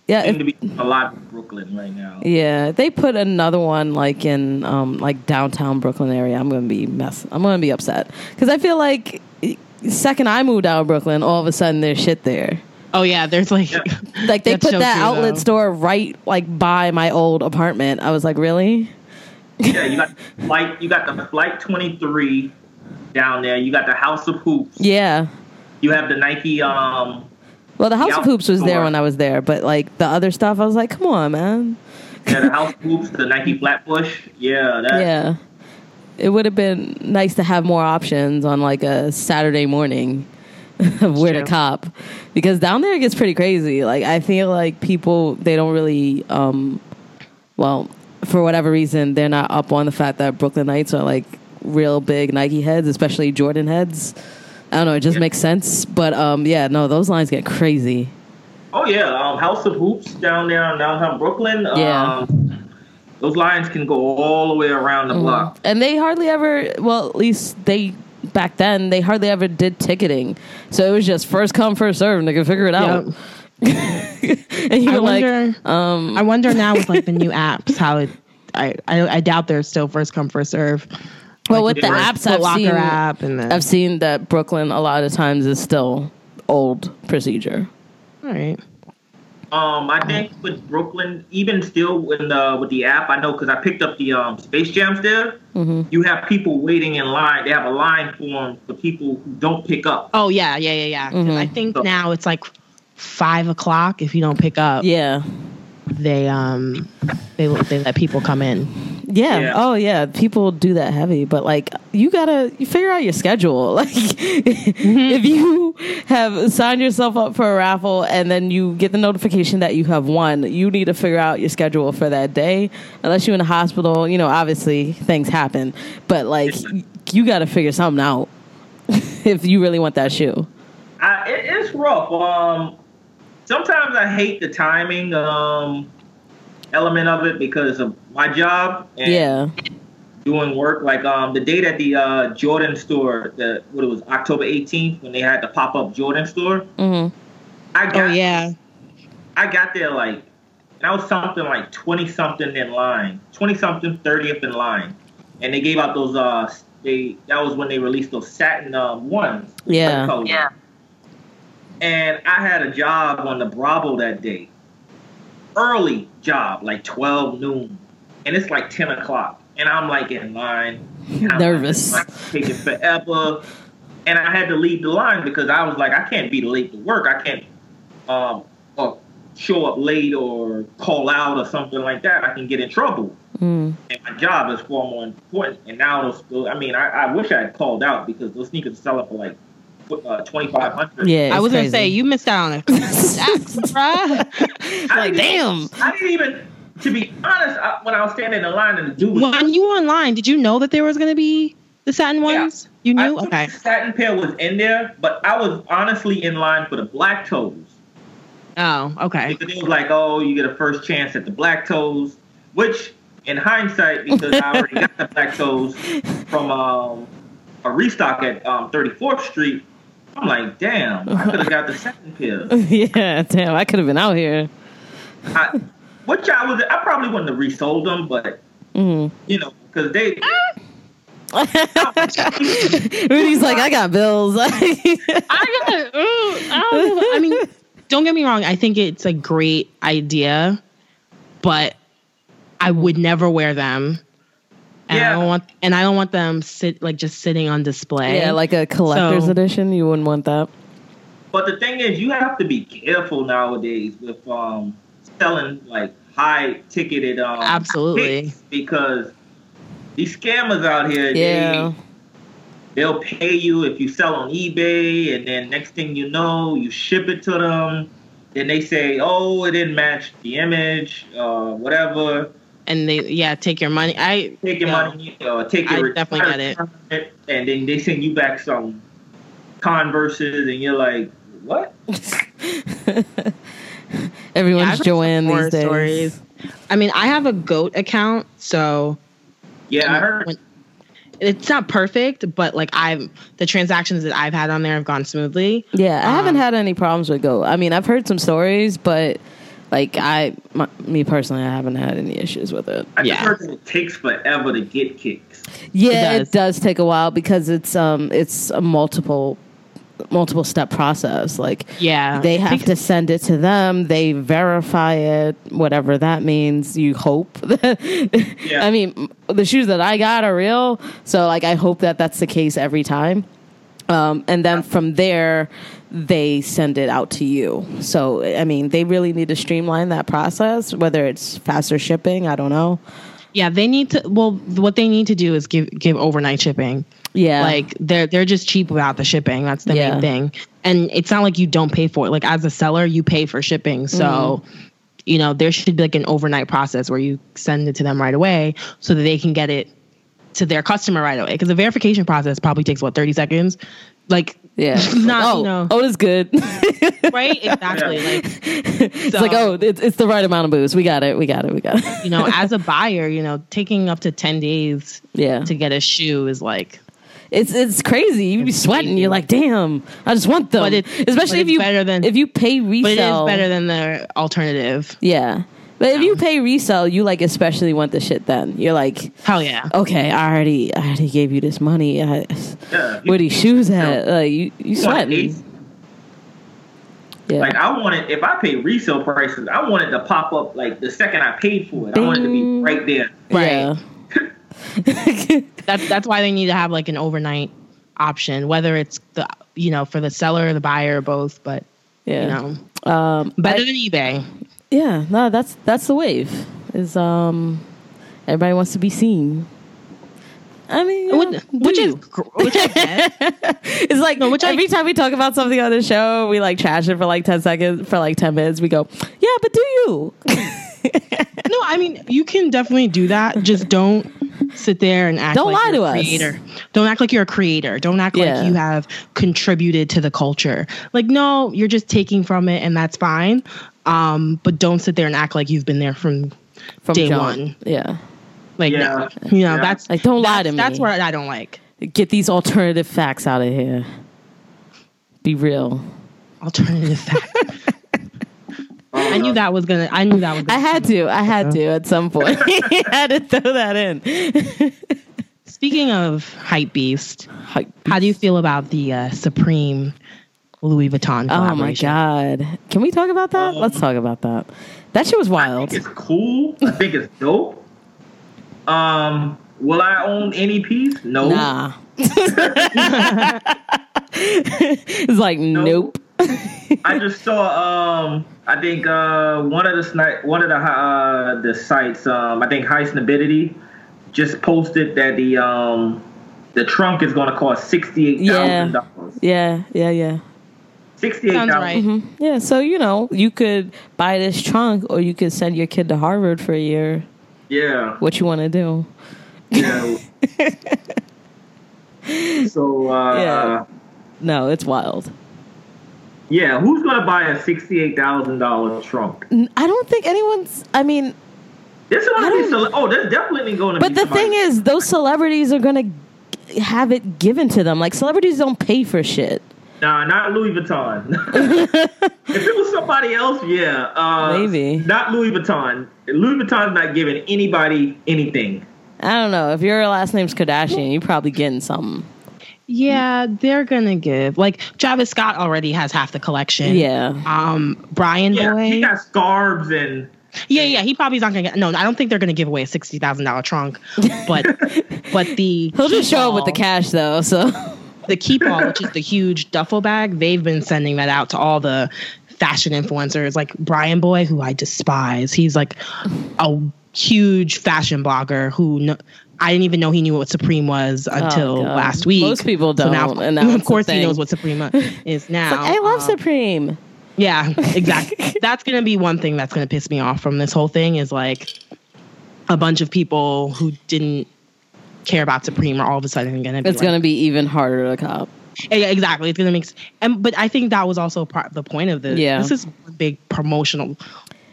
Yeah, seem if, to be a lot in Brooklyn right now. yeah. They put another one like in um, like downtown Brooklyn area, I'm gonna be mess. I'm gonna be upset because I feel like second I moved out of Brooklyn, all of a sudden there's shit there. Oh yeah, there's like Yeah. (laughs) Like they put so that true, outlet though. store right like by my old apartment. I was like, really? Yeah, you got flight. You got the flight 23 down there. You got the House of Hoops. Yeah. You have the Nike. Um, Well, the House Yeah, of Hoops was there when I was there, but like the other stuff, I was like, come on, man. yeah, the House (laughs) of Hoops, the Nike Flatbush. Yeah, that. Yeah. It would have been nice to have more options on like a Saturday morning (laughs) of where to cop because down there it gets pretty crazy. Like I feel like people they don't really um well, for whatever reason, they're not up on the fact that Brooklynites are like real big Nike heads, especially Jordan heads. I don't know, it just Yeah. makes sense, but um yeah, no, those lines get crazy. Oh yeah, um, House of Hoops down there in downtown Brooklyn. Yeah. Um, those lines can go all the way around the block. And they hardly ever, well, at least they back then they hardly ever did ticketing, so it was just first come first serve, and they could figure it out. (laughs) and you I were like, wonder um, I wonder now with like the new (laughs) apps how it I, I I doubt there's still first come first serve. Well, Like with the apps, I've seen, app and the- I've seen that Brooklyn a lot of times is still old procedure. All right. Um, I think with Brooklyn, even still with the with the app, I know because I picked up the um, Space Jams there. Mm-hmm. You have people waiting in line. They have a line form for people who don't pick up. Oh yeah, yeah, yeah, yeah. 'Cause Mhm. I think So- now it's like five o'clock. If you don't pick up, Yeah. they um they they let people come in. Yeah. Yeah. Oh, yeah. People do that heavy, but like you gotta you figure out your schedule. (laughs) Like if you have signed yourself up for a raffle and then you get the notification that you have won, you need to figure out your schedule for that day. Unless you're in a hospital, you know, obviously things happen, but like you got to figure something out (laughs) if you really want that shoe. I, it, it's rough. Um, sometimes I hate the timing um, element of it because of my job and Yeah. doing work. Like um, the date at the uh, Jordan store, the what it was October 18th when they had the pop up Jordan store. Mm-hmm. I got Oh yeah. I got there like and I was something like twenty something in line, twenty something, thirtieth in line, and they gave out those uh they that was when they released those satin um, ones. Yeah. Yeah. And I had a job on the Bravo that day, early job, like twelve noon, and it's like ten o'clock, and I'm like in line, Nervous. like, taking forever, and I had to leave the line because I was like, I can't be late to work. I can't um, or show up late or call out or something like that. I can get in trouble. Mm. And my job is far more important. And now those, those I mean, I, I wish I had called out because those sneakers are selling for like uh, twenty five hundred. Yeah. I it's was gonna say you missed out on it. (laughs) bruh. like, damn. I didn't even, to be honest, I, when I was standing in line and the dude was, when you were online, did you know that there was gonna be the satin Yeah. ones? You knew? knew Okay. the satin pair was in there, but I was honestly in line for the black toes. Oh, okay. Because it was like, oh, you get a first chance at the black toes, which in hindsight, because I already got the black toes from um, a restock at um, 34th Street, I'm like, damn, I could have (laughs) got the second pair. yeah. Damn. I could have been out here. I, which I was, I probably wouldn't have resold them, but Mm. you know, because they. (laughs) Rudy's like, I got bills. I got. I, don't. I mean, don't get me wrong. I think it's a great idea, but I would never wear them. And I Yeah. don't want. And I don't want them sit like just sitting on display. yeah, like a collector's So- edition. You wouldn't want that. But the thing is, you have to be careful nowadays with um, selling like high ticketed um, Absolutely. because these scammers out here, Yeah. they they'll pay you if you sell on eBay, and then next thing you know, you ship it to them. Then they say, "Oh, it didn't match the image, uh, whatever." And they yeah take your money. I Take your Yeah. money, or take I definitely get it. it, and then they send you back some Converses, and you're like, "What?" (laughs) Everyone's I've Joanne these days. stories. I mean, I have a goat account, so Yeah, I heard. when- it's not perfect, but like I've the transactions that I've had on there have gone smoothly. Yeah, I haven't Um, had any problems with Go. I mean, I've heard some stories, but like I, my, me personally, I haven't had any issues with it. I just Yeah. heard that it takes forever to get kicks. Yeah, It it does. does. take a while because it's um it's a multiple multiple step process. Like Yeah, they have to send it to them, they verify it, whatever that means. You hope. (laughs) Yeah. I mean, the shoes that I got are real, so like I hope that that's the case every time. Um, and then from there, they send it out to you. So I mean, they really need to streamline that process. Whether it's faster shipping, I don't know. Yeah, they need to. Well, what they need to do is give give overnight shipping. Yeah, Like they're they're just cheap about the shipping. That's the Yeah. main thing. And it's not like you don't pay for it. Like as a seller, you pay for shipping. So, Mm-hmm. you know, there should be like an overnight process where you send it to them right away so that they can get it to their customer right away. Because the verification process probably takes what thirty seconds. Like yeah. it's not oh, you know oh, it's good. (laughs) right (laughs) exactly like it's like, oh, it's, it's the right amount of booze. We got it. We got it. We got it. you know as a (laughs) buyer you know taking up to 10 days Yeah, to get a shoe is like it's it's crazy. You be sweating. You're like, damn, I just want them. But it- Especially but if it's you better than- if you pay resale. but it is better than the alternative Yeah. But if you pay resale, you like especially want the shit. Then you're like, Hell yeah. okay, I already, I already gave you this money. I, Yeah. where these shoes at? So, Like you, you you want sweating? Yeah. Like I wanted, if I pay resale prices, I want it to pop up like the second I paid for it. I want it to be right there. Right. Yeah. (laughs) That's that's why they need to have like an overnight option, whether it's the you know for the seller or the buyer or both. But yeah. you know, Um, better I- than eBay. Yeah. No, that's that's the wave. Is um, everybody wants to be seen. I mean, you know, Which, is you? which I get. (laughs) It's like No, which I- every time we talk about something on the show, we like trash it for like ten seconds, for like ten minutes. We go, yeah, but do you? (laughs) no, I mean you can definitely do that. Just don't sit there and act. Don't like lie you're to a us. Creator. Don't act like you're a creator. Don't act Yeah. like you have contributed to the culture. Like no, you're just taking from it, and that's fine. Um, but don't sit there and act like you've been there from From day jump. one. Yeah. Like Yeah. no, you know Yeah. that's Like, don't lie to me. That's what I don't like. Get these alternative facts out of here. Be real. Alternative fact. (laughs) I knew that was gonna. I knew that was. Gonna I had to. I had to at some point. (laughs) I had to throw that in. (laughs) Speaking of hype beast, Hype. how do you feel about the uh, Supreme Louis Vuitton Oh my god! Can we talk about that? Let's talk about that. That shit was I wild. think it's cool. I think it's dope. Um, will I own any piece? No. Nah. (laughs) it's like nope. I just saw. Um, I think uh, one of the sni- one of the uh, the sites. Um, I think Highsnobiety just posted that the um the trunk is going to cost sixty eight thousand dollars. Yeah, yeah, yeah. Sixty eight Sounds thousand. right. Mhm. Yeah, so you know, you could buy this trunk or you could send your kid to Harvard for a year. Yeah. What you want to do? Yeah. so uh, (laughs) Yeah. No, it's wild. yeah, who's going to buy a sixty eight thousand dollar trunk? I don't think anyone's I mean, There's I going to be don't- cele- oh, there's definitely going to be. but the thing is those celebrities are going to have it given to them. Like celebrities don't pay for shit. Nah, not Louis Vuitton. (laughs) if it was somebody else, yeah. Uh, Maybe. Not Louis Vuitton. Louis Vuitton's not giving anybody anything. I don't know. If your last name's Kardashian, you're probably getting something. Yeah, they're gonna give. Like Travis Scott already has half the collection. Yeah. Um, Brian Yeah, Boy. he got scarves and yeah, yeah. He probably's not gonna get. No, I don't think they're gonna give away a sixty thousand dollar trunk. But, (laughs) but the He'll just show up with the cash though, so the Keepall, which is the huge duffel bag, they've been sending that out to all the fashion influencers, like Bryanboy, who I despise. He's like a huge fashion blogger who kn- I didn't even know he knew what Supreme was until Oh, last week. Most people So now, don't, and (laughs) now of course, he knows what Supreme (laughs) is now. I love Um, Supreme. yeah, exactly. (laughs) that's gonna be one thing that's gonna piss me off from this whole thing is like a bunch of people who didn't care about Supreme are all of a sudden gonna be It's like, gonna be even harder to cop. Yeah, exactly. It's gonna make, and but I think that was also part the point of the. Yeah. this is a big promotional.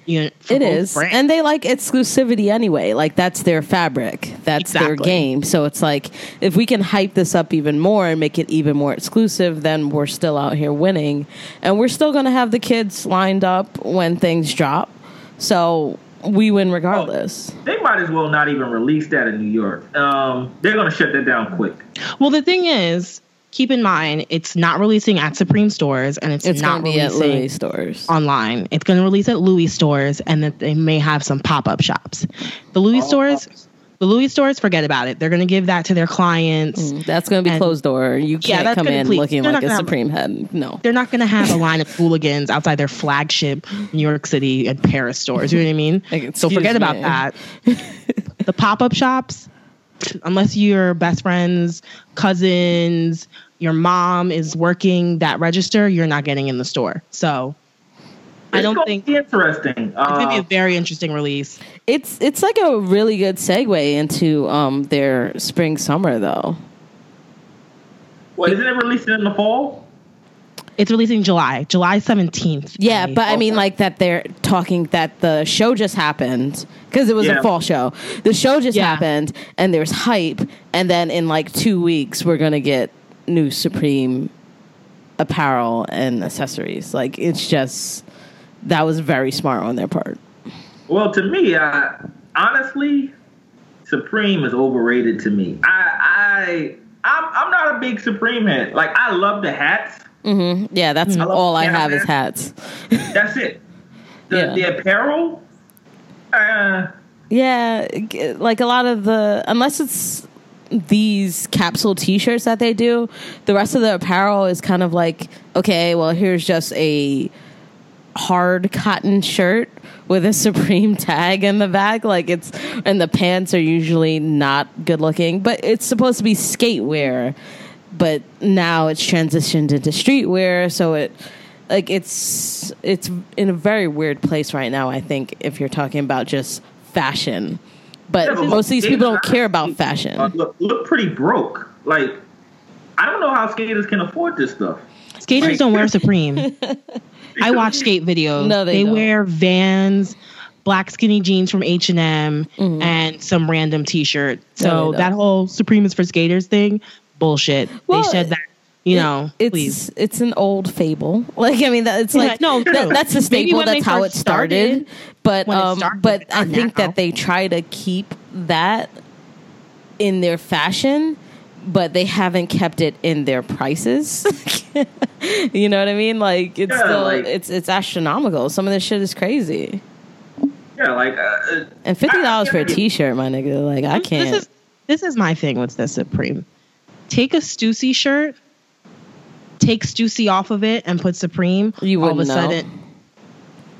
You know, It is, brands. and they like exclusivity anyway. Like that's their fabric, that's their game. So it's like if we can hype this up even more and make it even more exclusive, then we're still out here winning, and we're still gonna have the kids lined up when things drop. So we win regardless. they might as well not even release that in New York. Um, they're gonna shut that down quick. well, the thing is, keep in mind, it's not releasing at Supreme stores, and it's, It's not gonna be at releasing Louis stores. online. It's going to release at Louis stores, and that they may have some pop up shops. The Louis Oh. stores, the Louis stores, forget about it. They're going to give that to their clients. Mm, that's gonna be And- closed door. You can't that's come in be- looking they're like a gonna have- Supreme head. No. They're not going to have a line of hooligans outside their flagship New York City and Paris stores. You know what I mean? (laughs) Like, so forget about that. (laughs) the pop up shops, unless you're best friends, cousins, your mom is working that register, you're not getting in the store. So I don't think be interesting. it's gonna be Uh, a very interesting release. It's it's like a really good segue into um their spring summer though. well, isn't it releasing in the fall? It's releasing July, July seventeenth. Yeah, but I mean like that they're talking that the show just happened because it was Yeah. a fall show. The show just Yeah. happened and there's hype and then in like 2 weeks we're going to get new Supreme apparel and accessories. Like it's just that was very smart on their part. Well, to me, uh, honestly, Supreme is overrated to me. I, I, I'm, I'm not a big Supreme head. Like, I love the hats. Mm-hmm. Yeah, that's I all I have is hats. hats. That's it. The, Yeah. the apparel, uh, Yeah, like a lot of the unless it's these capsule t-shirts that they do, the rest of the apparel is kind of like, okay, well, here's just a hard cotton shirt with a (laughs) supreme tag in the back like it's and the pants are usually not good looking but it's supposed to be skate wear but now it's transitioned into streetwear so it like it's it's in a very weird place right now i think if you're talking about just fashion but Yeah, most of these people don't care about fashion uh, look, look pretty broke. Like, I don't know how skaters can afford this stuff. Skaters Like- don't wear Supreme. (laughs) I (laughs) watch skate videos. No, they don't. wear Vans, black skinny jeans from H and M, Mm-hmm. and some random T-shirt. So they that whole Supreme is for skaters thing, bullshit. Well, they said that. You know, it's please. it's an old fable. (laughs) Like I mean, that, it's like no, that- that's the staple. That's how it started. started, But it um, started, but but I think now. that they try to keep that in their fashion, but they haven't kept it in their prices. (laughs) you know what I mean? Like it's Yeah, still like- it's it's astronomical. Some of this shit is crazy. Yeah, like, uh, And fifty dollars for a T-shirt, my nigga. Like I can't. This is this is my thing with the Supreme. Take a Stussy shirt, take Stussy off of it, and put Supreme. You all of a wouldn't know. sudden,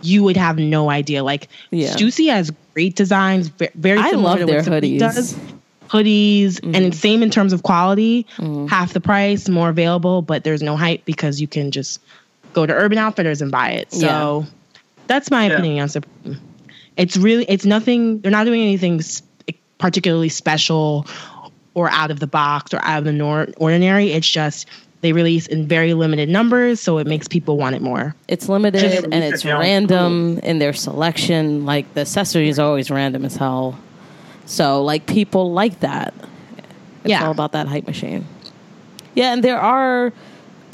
you would have no idea. Like Yeah. Stussy has great designs, ve- very. I similar love to their what Supreme hoodies. Does. Hoodies and same in terms of quality, Mm-hmm. half the price, more available, but there's no hype because you can just go to Urban Outfitters and buy it. So that's my Yeah. opinion on Supreme. It's really it's nothing. They're not doing anything particularly special or out of the box or out of the nor- ordinary. It's just they release in very limited numbers, so it makes people want it more. It's limited and it's random in their selection. Like the accessories are always random as hell. So like people like that. It's Yeah. all about that hype machine. Yeah, and there are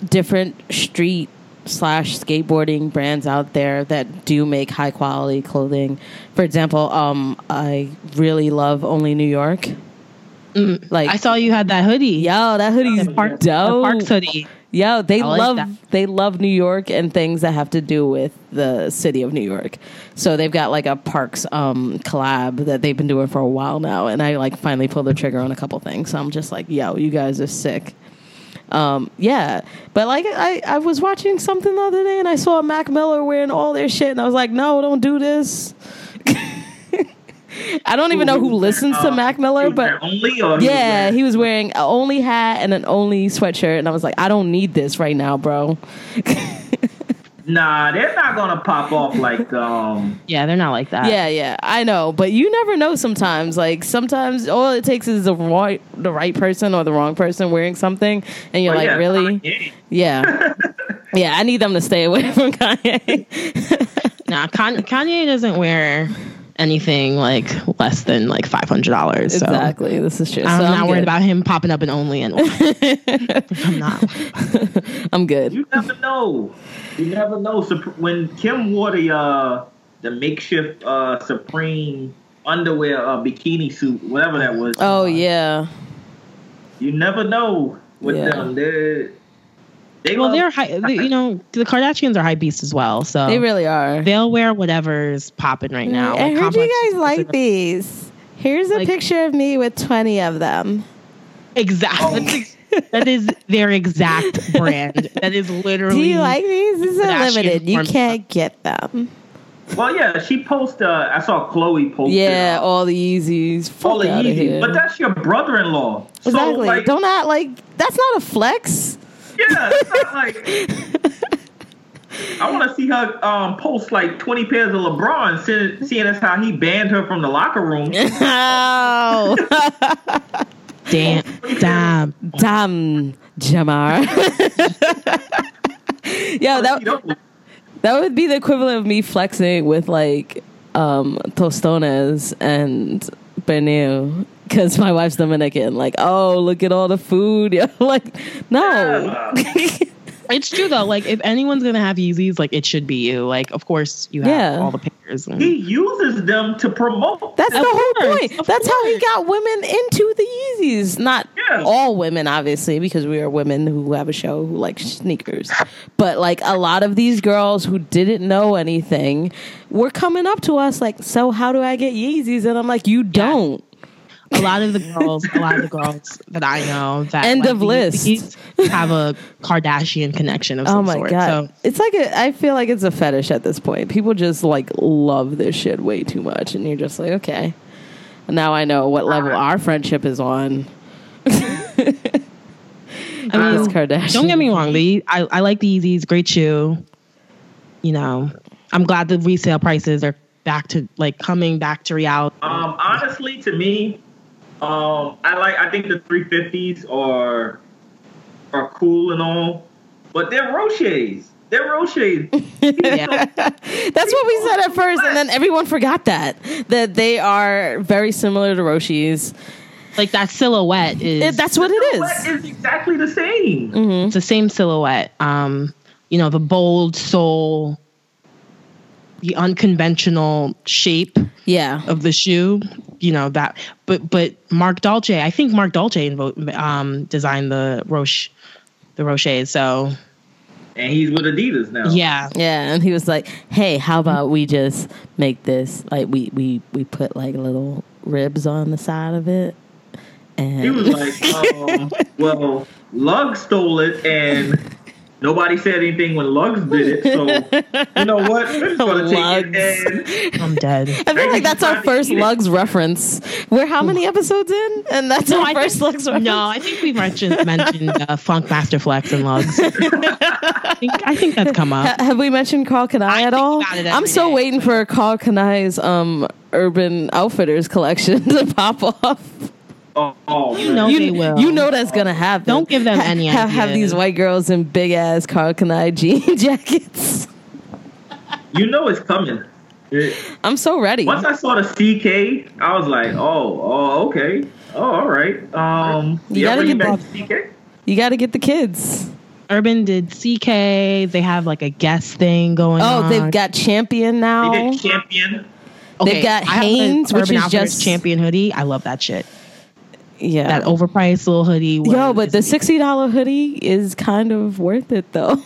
different street slash skateboarding brands out there that do make high quality clothing. For example, um, I really love Only New York. Like I saw you had that hoodie. yo, that hoodie's the, Park, the. Parks hoodie. Yo, they like love that. they love New York and things that have to do with the city of New York. So they've got like a parks um collab that they've been doing for a while now and I like finally pulled the trigger on a couple things. So I'm just like, yo, you guys are sick. Um, yeah. But like I, I was watching something the other day and I saw Mac Miller wearing all their shit and I was like, no, don't do this. (laughs) I don't even know who listens to uh, Mac Miller, but there only or he was yeah, he was wearing an only hat and an only sweatshirt, and I was like, I don't need this right now, bro. (laughs) Nah, they're not gonna pop off like um. Yeah, they're not like that. yeah, yeah, I know, but you never know. Sometimes, like sometimes, all it takes is the right, the right person or the wrong person wearing something, and you're well, like, yeah, really? Kanye. Yeah, (laughs) yeah. I need them to stay away (laughs) from Kanye. Nah, Kanye, Kanye doesn't wear anything like less than like five hundred dollars. So exactly. This is true. I'm so not I'm worried good. about him popping up in only and (laughs) I'm not. I'm good. You never know. You never know. Sup- When Kim wore the uh, the makeshift uh, Supreme underwear uh, bikini suit, whatever that was. Oh yeah, You never know with Yeah. them. They're they Well, love- they're high, they, you know the Kardashians are high beasts as well. So they really are. they'll wear whatever's popping right now. I Like, heard you guys like these. Here's a Like- picture of me with 20 of them. exactly. that is their exact (laughs) brand. That is literally. Do you like these? These are Kardashian limited. You can't get them. Well, yeah, she posted. Uh, I saw Khloe post. Yeah, all the Yeezys. All the Yeezys, but that's your brother-in-law. So, exactly. like, Don't act like that's not a flex. Yeah, like. I want to see her um, post like 20 pairs of LeBron, seeing, seeing as how he banned her from the locker room. (laughs) Oh, (laughs) Damn. Damn. damn, Jamar. (laughs) Yo, that that would be the equivalent of me flexing with like um tostones and pernil because my wife's Dominican. Like, oh, look at all the food. (laughs) Like, no. (laughs) It's true though. Like if anyone's gonna have Yeezys, like it should be you. Like of course you have Yeah. all the pairs. and- He uses them to promote. That's Of the whole course, point. of That's how he got women into the Yeezys. Not Yeah. all women, obviously, because we are women who have a show who like sneakers. But like a lot of these girls who didn't know anything were coming up to us like, "So how do I get Yeezys?" And I'm like, "You don't." A lot of the girls, a lot of the girls that I know that End like of the list. Yeezys have a Kardashian connection of some Oh my sort. god! So It's like a. I feel like it's a fetish at this point. People just like love this shit way too much, and you're just like, okay. Now I know what level our friendship is on. (laughs) I mean, This Kardashian. don't get me wrong. The I, I like the Yeezys, great shoe. You know, I'm glad the resale prices are back to like coming back to reality. Um, honestly, to me, um, I like. I think the 350s are are cool and all, but they're Roshes. They're Roshes. (laughs) yeah. That's what we said at first, and then everyone forgot that that they are very similar to Roshes. like that silhouette is It, that's what it Silhouette is. is exactly the same. Mm-hmm. it's the same silhouette. Um, you know, the bold sole, the unconventional shape Yeah, of the shoe. You know that, but but Marc Dolce, I think Marc Dolce invo- um, designed the Roshe, the Roshes. So And he's with Adidas now. yeah, yeah. And he was like, "Hey, how about we just make this like we we we put like little ribs on the side of it." And He was like, um, well, Lug stole it and nobody said anything when Lugz did it. So, you know what? We're just (laughs) going to take it and I'm dead. I feel like that's our first Lugz reference. We're how many episodes in? And that's our I first think, Lugz reference. no, I think we've mentioned mentioned uh, Funkmaster Flex and Lugz. (laughs) I think I think that's come up. Ha- have we mentioned Karl Kani I at all? I'm every so day. waiting for Karl Kani's um, Urban Outfitters collection (laughs) to pop off. Oh, oh You know you, they will. you know that's gonna happen. Don't give them any have, have these white girls in big ass Karl Kani jean (laughs) jackets. you know it's coming. It- (laughs) I'm so ready. once I saw the CK, I was like, oh, oh, okay. Oh, all right. Um, You yeah, gotta get back CK. You got to get the kids. Urban did CK. They have like a guest thing going on. Oh, they've got Champion They now. did champion. they've got I Hanes, which is Outfitters just- champion hoodie. I love that shit. Yeah. That overpriced little hoodie. Yo, but the sixty dollar hoodie is kind of worth it though.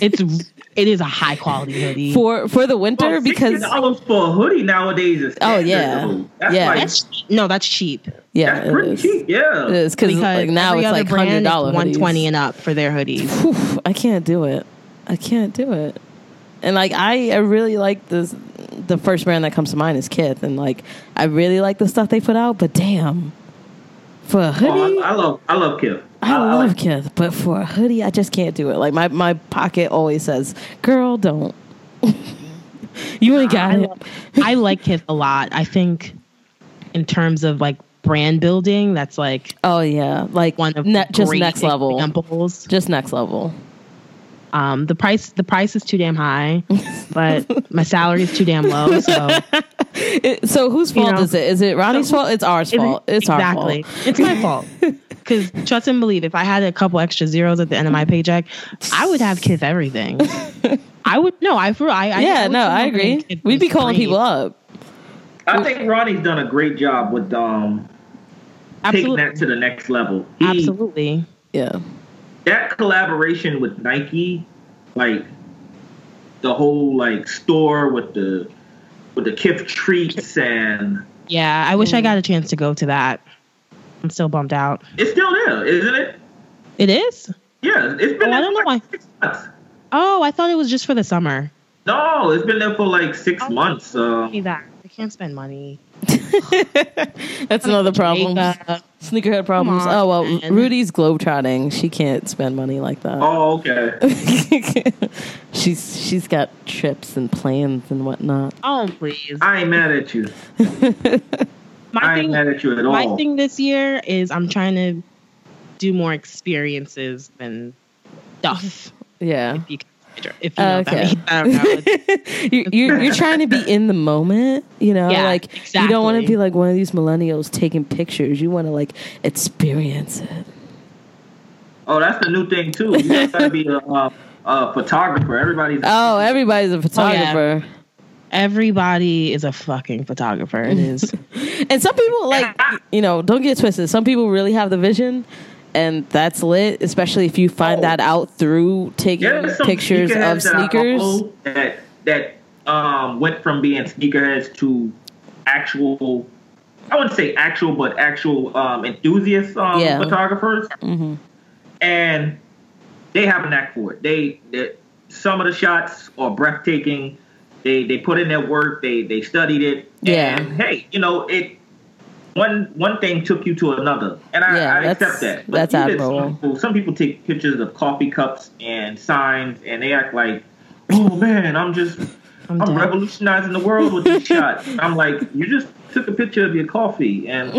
it's (laughs) it is a high quality hoodie. for for the winter Well, because dollars for a hoodie nowadays is Oh, yeah. That's Yeah. like, that's no, that's cheap. yeah, that's pretty is. cheap. Yeah. It is because Because like now it's like brand, hundred it's dollar one twenty and up for their hoodies. I can't do it. I can't do it. And like I, I really like this. The first brand that comes to mind is Kith, and like I really like the stuff they put out. But damn, for a hoodie, Oh, I, I love I love Kith. I love like- Kith, but for a hoodie, I just can't do it. Like my my pocket always says, "Girl, don't." (laughs) you ain't got I, it. I like Kith a lot. I think in terms of like brand building, that's like Oh yeah, like one of ne- the just next level, examples. just next level. Um, the price the price is too damn high, but my salary is too damn low. So (laughs) (laughs) It- so whose You fault know? is it? Is it Ronnie's fault? It's our fault. It's exactly. our fault. It's my fault. (laughs) Because trust and believe, if I had a couple extra zeros at the end of my paycheck, I would have Kith everything. (laughs) I would no, I for I, I Yeah, would no, I agree. We'd be Supreme. calling people up. I think Ronnie's done a great job with um taking that to the next level. He, Absolutely. Yeah. That collaboration with Nike, like the whole like store with the with the Kith treats and Yeah, I wish. I got a chance to go to that. I'm still bummed out. it's still there, isn't it? It is? Yeah, it's been Oh, I don't for know why. six months. Oh, I thought it was just for the summer. No, it's been there for like six Oh. months. Uh, Hey, that can't spend money. (laughs) That's another problem. Sneakerhead problems. On, oh well, man. Rudy's globetrotting. She can't spend money like that. oh, okay. (laughs) she's she's got trips and plans and whatnot. Oh, please. I ain't mad at you. My (laughs) I ain't thing, mad at you at all. my thing this year is I'm trying to do more experiences than stuff. Yeah, If you, consider- if you know okay. that means, I don't know. (laughs) you, you, you're trying to be in the moment. You know, Yeah, like you don't want to be like one of these millennials taking pictures. You want to like experience it. Oh, that's the new thing too. You gotta be a, uh, a photographer. Everybody's Oh, everybody's a photographer. Everybody is a fucking photographer. It is. (laughs) And some people like you know, don't get twisted. Some people really have the vision and that's lit, especially if you find Oh. that out through taking pictures of sneakers. that that um, went from being sneakerheads to actual. I wouldn't say actual, but actual um, enthusiast um, Yeah. photographers, Mhm. and they have a knack for it. They, they some of the shots are breathtaking. They they put in their work. They they studied it. Yeah. And hey, you know it. One one thing took you to another, and I, Yeah, I accept that. that's admirable. Some people, some people take pictures of coffee cups and signs, and they act like, "Oh man, I'm just (laughs) I'm I'm, revolutionizing the world with these (laughs) shots." I'm like, you just took a picture of your coffee, and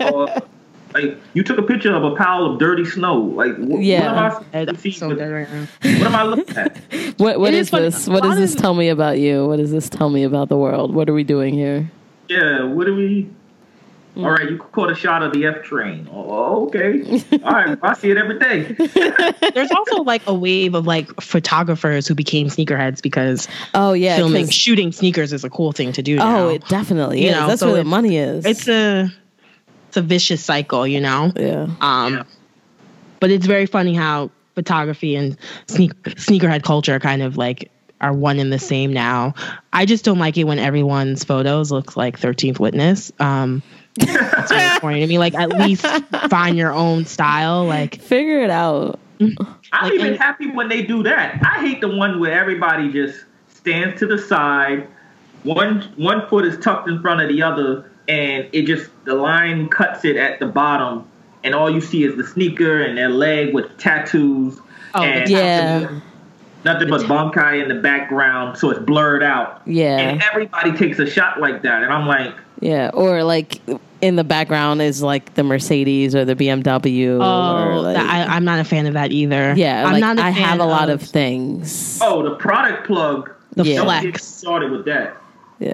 uh, (laughs) like you took a picture of a pile of dirty snow. Like, wh- Yeah. what am I supposed to That's see so with- right now. What am I looking at? What what It is is funny. this? What does this tell me about you? What does this tell me about the world? What are we doing here? Yeah, what are we? Mm. All right, you caught a shot of the F train. Oh, okay. (laughs) All right, I see it every day. (laughs) There's also like a wave of like photographers who became sneakerheads because Oh yeah, filming shooting sneakers is a cool thing to do. now. Oh, it definitely You is. know, That's so where the money is. it's a it's a vicious cycle, you know. yeah. Um, Yeah. but it's very funny how photography and sneak, sneakerhead culture kind of like are one and the same now. I just don't like it when everyone's photos look like Thirteenth Witness. Um, it's very corny to me. Like at least (laughs) find your own style. Like Figure it out. Mm. I'm Like, even and- happy when they do that. I hate the one where everybody just stands to the side, one one foot is tucked in front of the other, and it just the line cuts it at the bottom, and all you see is the sneaker and their leg with tattoos. Oh, and Yeah. Nothing but (laughs) bokeh in the background, so it's blurred out. Yeah. And everybody takes a shot like that, and I'm like, Yeah. Or like in the background is like the Mercedes or the BMW. or oh, like, I, I'm not a fan of that either. yeah. I'm like, not. A I have a lot of, things. oh, the product plug. the Yeah. Don't flex. started with that. Yeah.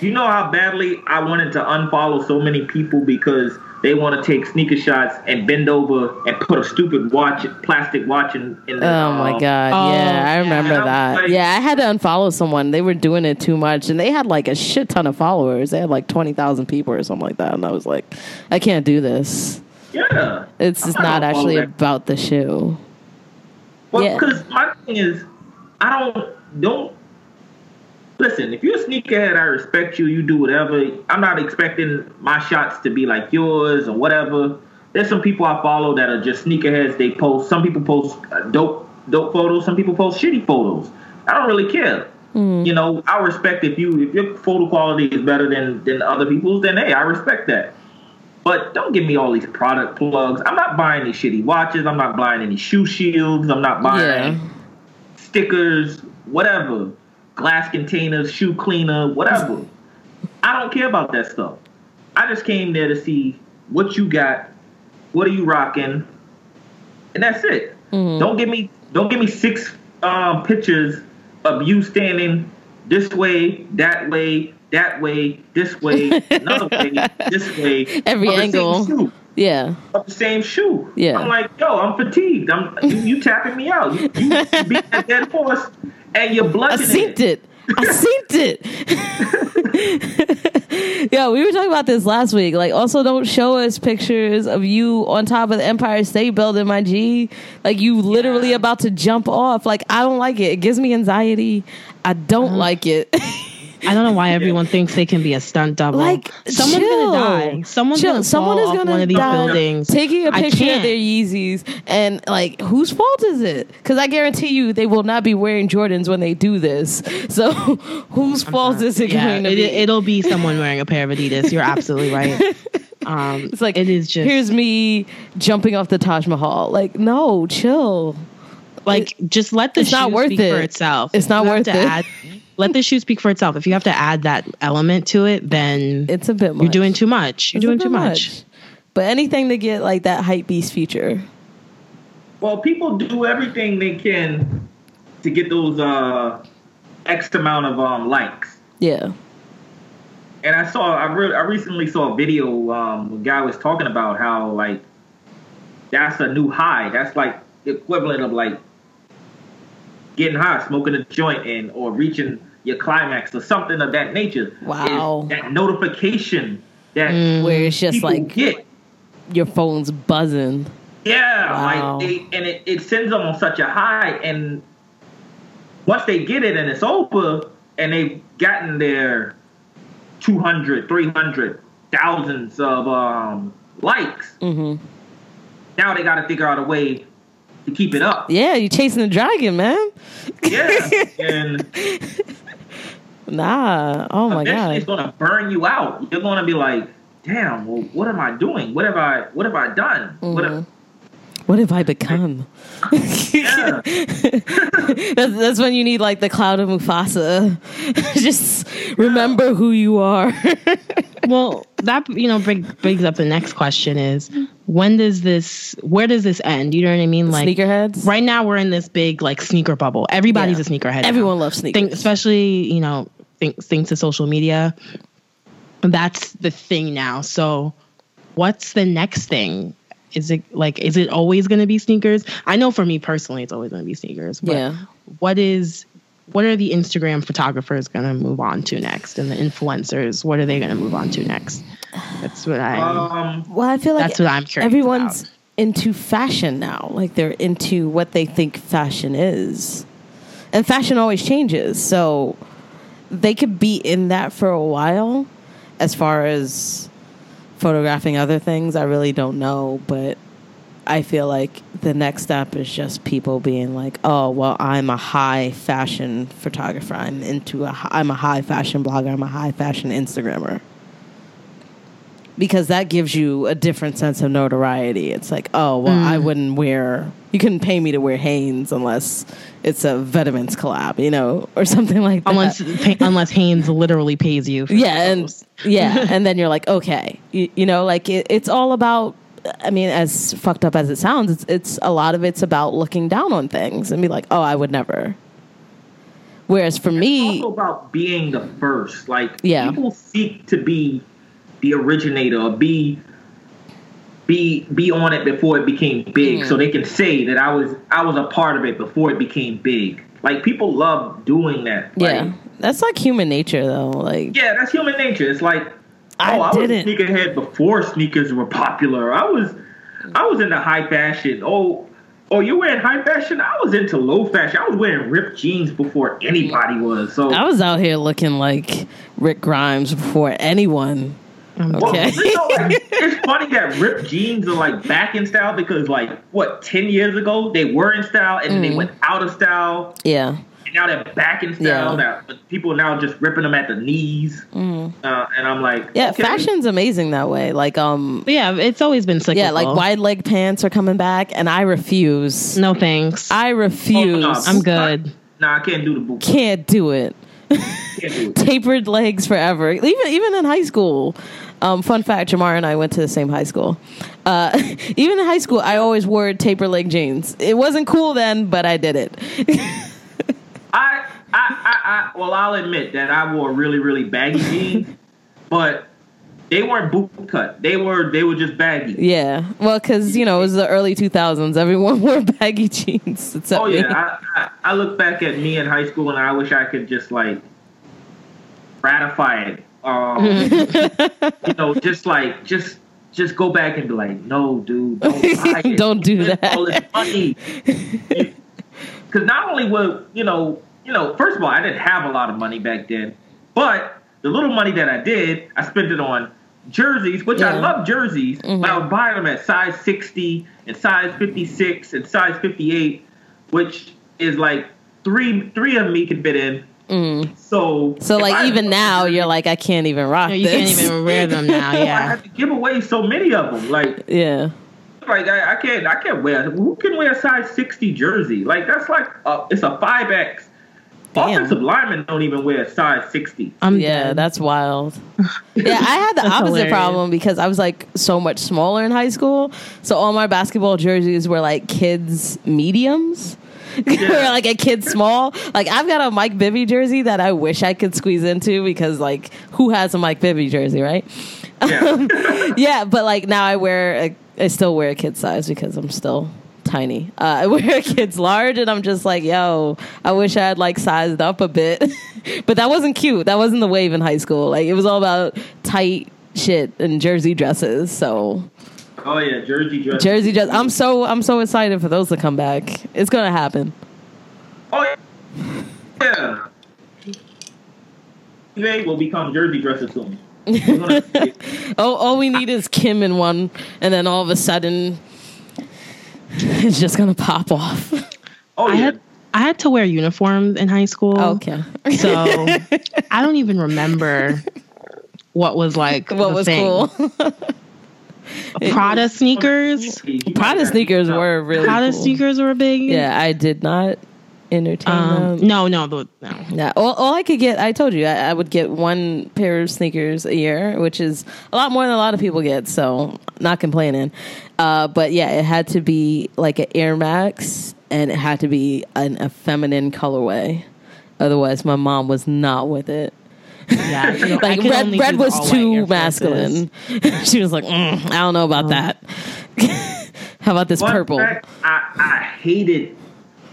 You know how badly I wanted to unfollow so many people because they want to take sneaker shots and bend over and put a stupid watch, plastic watch in. in the, Oh my um, god! Oh, yeah, I remember And I that. like- yeah, I had to unfollow someone. They were doing it too much, and they had like a shit ton of followers. They had like twenty thousand people or something like that, and I was like, I can't do this. Yeah, It's just not not gonna follow actually that. about the shoe. Well, Yeah. because my thing is, I don't don't listen. If you're a sneakerhead, I respect you. You do whatever. I'm not expecting my shots to be like yours or whatever. There's some people I follow that are just sneakerheads. They post. Some people post uh, dope dope photos. Some people post shitty photos. I don't really care. Mm. You know, I respect if you if your photo quality is better than than other people's, then hey, I respect that. But don't give me all these product plugs. I'm not buying these shitty watches. I'm not buying any shoe shields. I'm not buying Yeah. stickers, whatever, glass containers, shoe cleaner, whatever. I don't care about that stuff. I just came there to see what you got, what are you rocking, and that's it. Mhm. Don't give me don't give me six um, pictures of you standing this way, that way, that way, this way, another way, (laughs) this way, Every of the same angle. Yeah, of the same shoe. Yeah. I'm like, yo, I'm fatigued. I'm you, you tapping me out. You, you beat that dead horse, and you're I bludgeoning seen it. I (laughs) seen it. (laughs) yeah, we were talking about this last week. Like, also don't show us pictures of you on top of the Empire State Building, my G. Like, you literally Yeah. about to jump off. Like, I don't like it. It gives me anxiety. I don't Uh-huh. like it. (laughs) I don't know why (laughs) everyone thinks they can be a stunt double. like, someone's chill. gonna die. Someone's Chill. gonna Someone is gonna one of these die buildings. taking a picture of their Yeezys, and like, whose fault is it? Because I guarantee you, they will not be wearing Jordans when they do this. So, (laughs) whose fault is it yeah, going to it, be? it'll be someone wearing a pair of Adidas. You're absolutely right. (laughs) Um, It's like it is just here's me jumping off the Taj Mahal. Like, no, chill. like just let the it's not worth speak it. for itself. It's not You worth it. Add, let the shoe speak for itself. If you have to add that element to it, then It's a bit much. you're doing too much. You're It's doing bit too much. But anything to get like that hype beast feature. Well, people do everything they can to get those uh, X amount of um, likes. Yeah. And I saw, I, re- I recently saw a video. Um, a guy was talking about how like that's a new high. That's like the equivalent of like getting high, smoking a joint, and or reaching your climax or something of that nature. Wow. That notification that Where it's just like get. your phone's buzzing. Yeah, Wow. like they, and it, it sends them on such a high, and once they get it and it's over, and they've gotten their 200, 300, thousands of um, likes, Mm-hmm. now they got to figure out a way to keep it up. Yeah, you're chasing the dragon, man. Yeah, (laughs) and Nah. Oh my god, it's gonna burn you out. You're gonna be like, damn, well, what am I doing? What have I what have I done? What have, mm-hmm. What have I become? yeah. (laughs) That's, that's when you need like the cloud of Mufasa. (laughs) Just remember who you are. (laughs) well, that you know bring, brings up the next question: is when does this? Where does this end? You know what I mean? Like Sneakerheads. right now, we're in this big like sneaker bubble. Everybody's Yeah. a sneakerhead. now. Everyone loves sneakers. think, especially you know, think, thanks to social media. That's the thing now. So, what's the next thing? Is it like is it always going to be sneakers? I know for me personally, it's always going to be sneakers. But Yeah. What is what are the Instagram photographers going to move on to next, and the influencers? What are they going to move on to next? That's what I. Um, Well, I feel like That's what I'm curious everyone's about. into fashion now. Like they're into what they think fashion is. And fashion always changes. So they could be in that for a while as far as photographing other things. I really don't know, but I feel like the next step is just people being like, "Oh, well, I'm a high fashion photographer. I'm into a I'm a high fashion blogger. I'm a high fashion Instagrammer." Because that gives you a different sense of notoriety. It's like, oh, well, I mm. wouldn't wear. You couldn't pay me to wear Hanes unless it's a Vetements collab, you know, (laughs) or something like that. unless unless Hanes literally pays you. For yeah, and yeah, (laughs) and then you're like, okay, you, you know, like it, it's all about. I mean, as fucked up as it sounds, it's it's a lot of it's about looking down on things and be like, oh, I would never. Whereas for It's me, also about being the first. Like Yeah. people seek to be the originator or be be be on it before it became big, Mm. so they can say that I was I was a part of it before it became big. Like people love doing that. yeah, Like, that's like human nature, though. Like, yeah, that's human nature. It's like I oh, I, was didn't. sneakerhead before sneakers were popular. I was I was into high fashion. Oh. Oh, you're wearing high fashion? I was into low fashion. I was wearing ripped jeans before anybody was. So I was out here looking like Rick Grimes before anyone. Well, Okay. you know, like, (laughs) it's funny that ripped jeans are like back in style because like what ten years ago they were in style and then Mm. they went out of style Yeah. and now they're back in style. Yeah. Now but people are now just ripping them at the knees, uh, and I'm like, Mm. Yeah, okay. fashion's amazing that way. Like, um, yeah, it's always been cyclical. yeah, like wide leg pants are coming back, and I refuse. No thanks. I refuse. Oh, no. I'm good. Nah, I can't do the boot. Can't do it. Can't do it. Tapered legs forever. Even even in high school. Um, fun fact: Jamar and I went to the same high school. Uh, (laughs) even in high school, I always wore taper leg jeans. It wasn't cool then, but I did it. (laughs) I, I, I, I, well, I'll admit that I wore really, really baggy jeans, but they weren't boot cut. They were, they were just baggy. yeah, well, because you know it was the early two thousands. Everyone (laughs) wore baggy jeans. Oh yeah, I, I, I look back at me in high school and I wish I could just like ratify it. Um, (laughs) you know, just like just just go back and be like, no, dude, don't. (laughs) Don't do that. All this money. Because not only were you know, you know, first of all, I didn't have a lot of money back then, but the little money that I did, I spent it on jerseys, which I love jerseys, but mm-hmm. I was buy them at size 60 and size 56 and size 58, which is like three three of me could fit in. Mm. So So like I even now, jerseys, you're like, I can't even rock you can't even wear them now. (laughs) Yeah, I have to give away so many of them. Like yeah, like I, I can't I can't wear who can wear a size 60 jersey? Like that's like a, it's a five X. Damn. Offensive linemen don't even wear a size 60. I'm yeah, dead. that's wild. (laughs) yeah, I had the opposite hilarious. problem because I was like so much smaller in high school. So all my basketball jerseys were like kids mediums. (laughs) Yeah. Or like a kid small. Like I've got a Mike Bibby jersey that I wish I could squeeze into because like who has a Mike Bibby jersey, right? Yeah. (laughs) yeah, but like now I wear a, I still wear a kid size because I'm still tiny. Uh, (laughs) I wear kids large, and I'm just like, yo, I wish I had like sized up a bit. (laughs) but that wasn't cute. That wasn't the wave in high school. Like it was all about tight shit and jersey dresses. So Oh yeah, Jersey dress. jersey dress. I'm so I'm so excited for those to come back. It's gonna happen. Oh yeah. eBay will become Jersey dresses soon. (laughs) Oh, all we need is Kim in one, and then all of a sudden, (laughs) it's just gonna pop off. (laughs) oh I yeah. had I had to wear uniforms in high school. Oh, okay. So (laughs) I don't even remember what was like What the was thing. cool? Prada sneakers. Prada sneakers were really Prada cool. sneakers were big. Yeah, I did not entertain Um, them. no, no, the- no. Yeah, all, all I could get, I told you, I, I would get one pair of sneakers a year, which is a lot more than a lot of people get. So, not complaining. Uh, but yeah, it had to be like an Air Max, and it had to be an, a feminine colorway. Otherwise, my mom was not with it. Yeah, I could- (laughs) Like red, red was too masculine. (laughs) she was like, mm, I don't know about that. (laughs) How about this purple? fact, I, I hated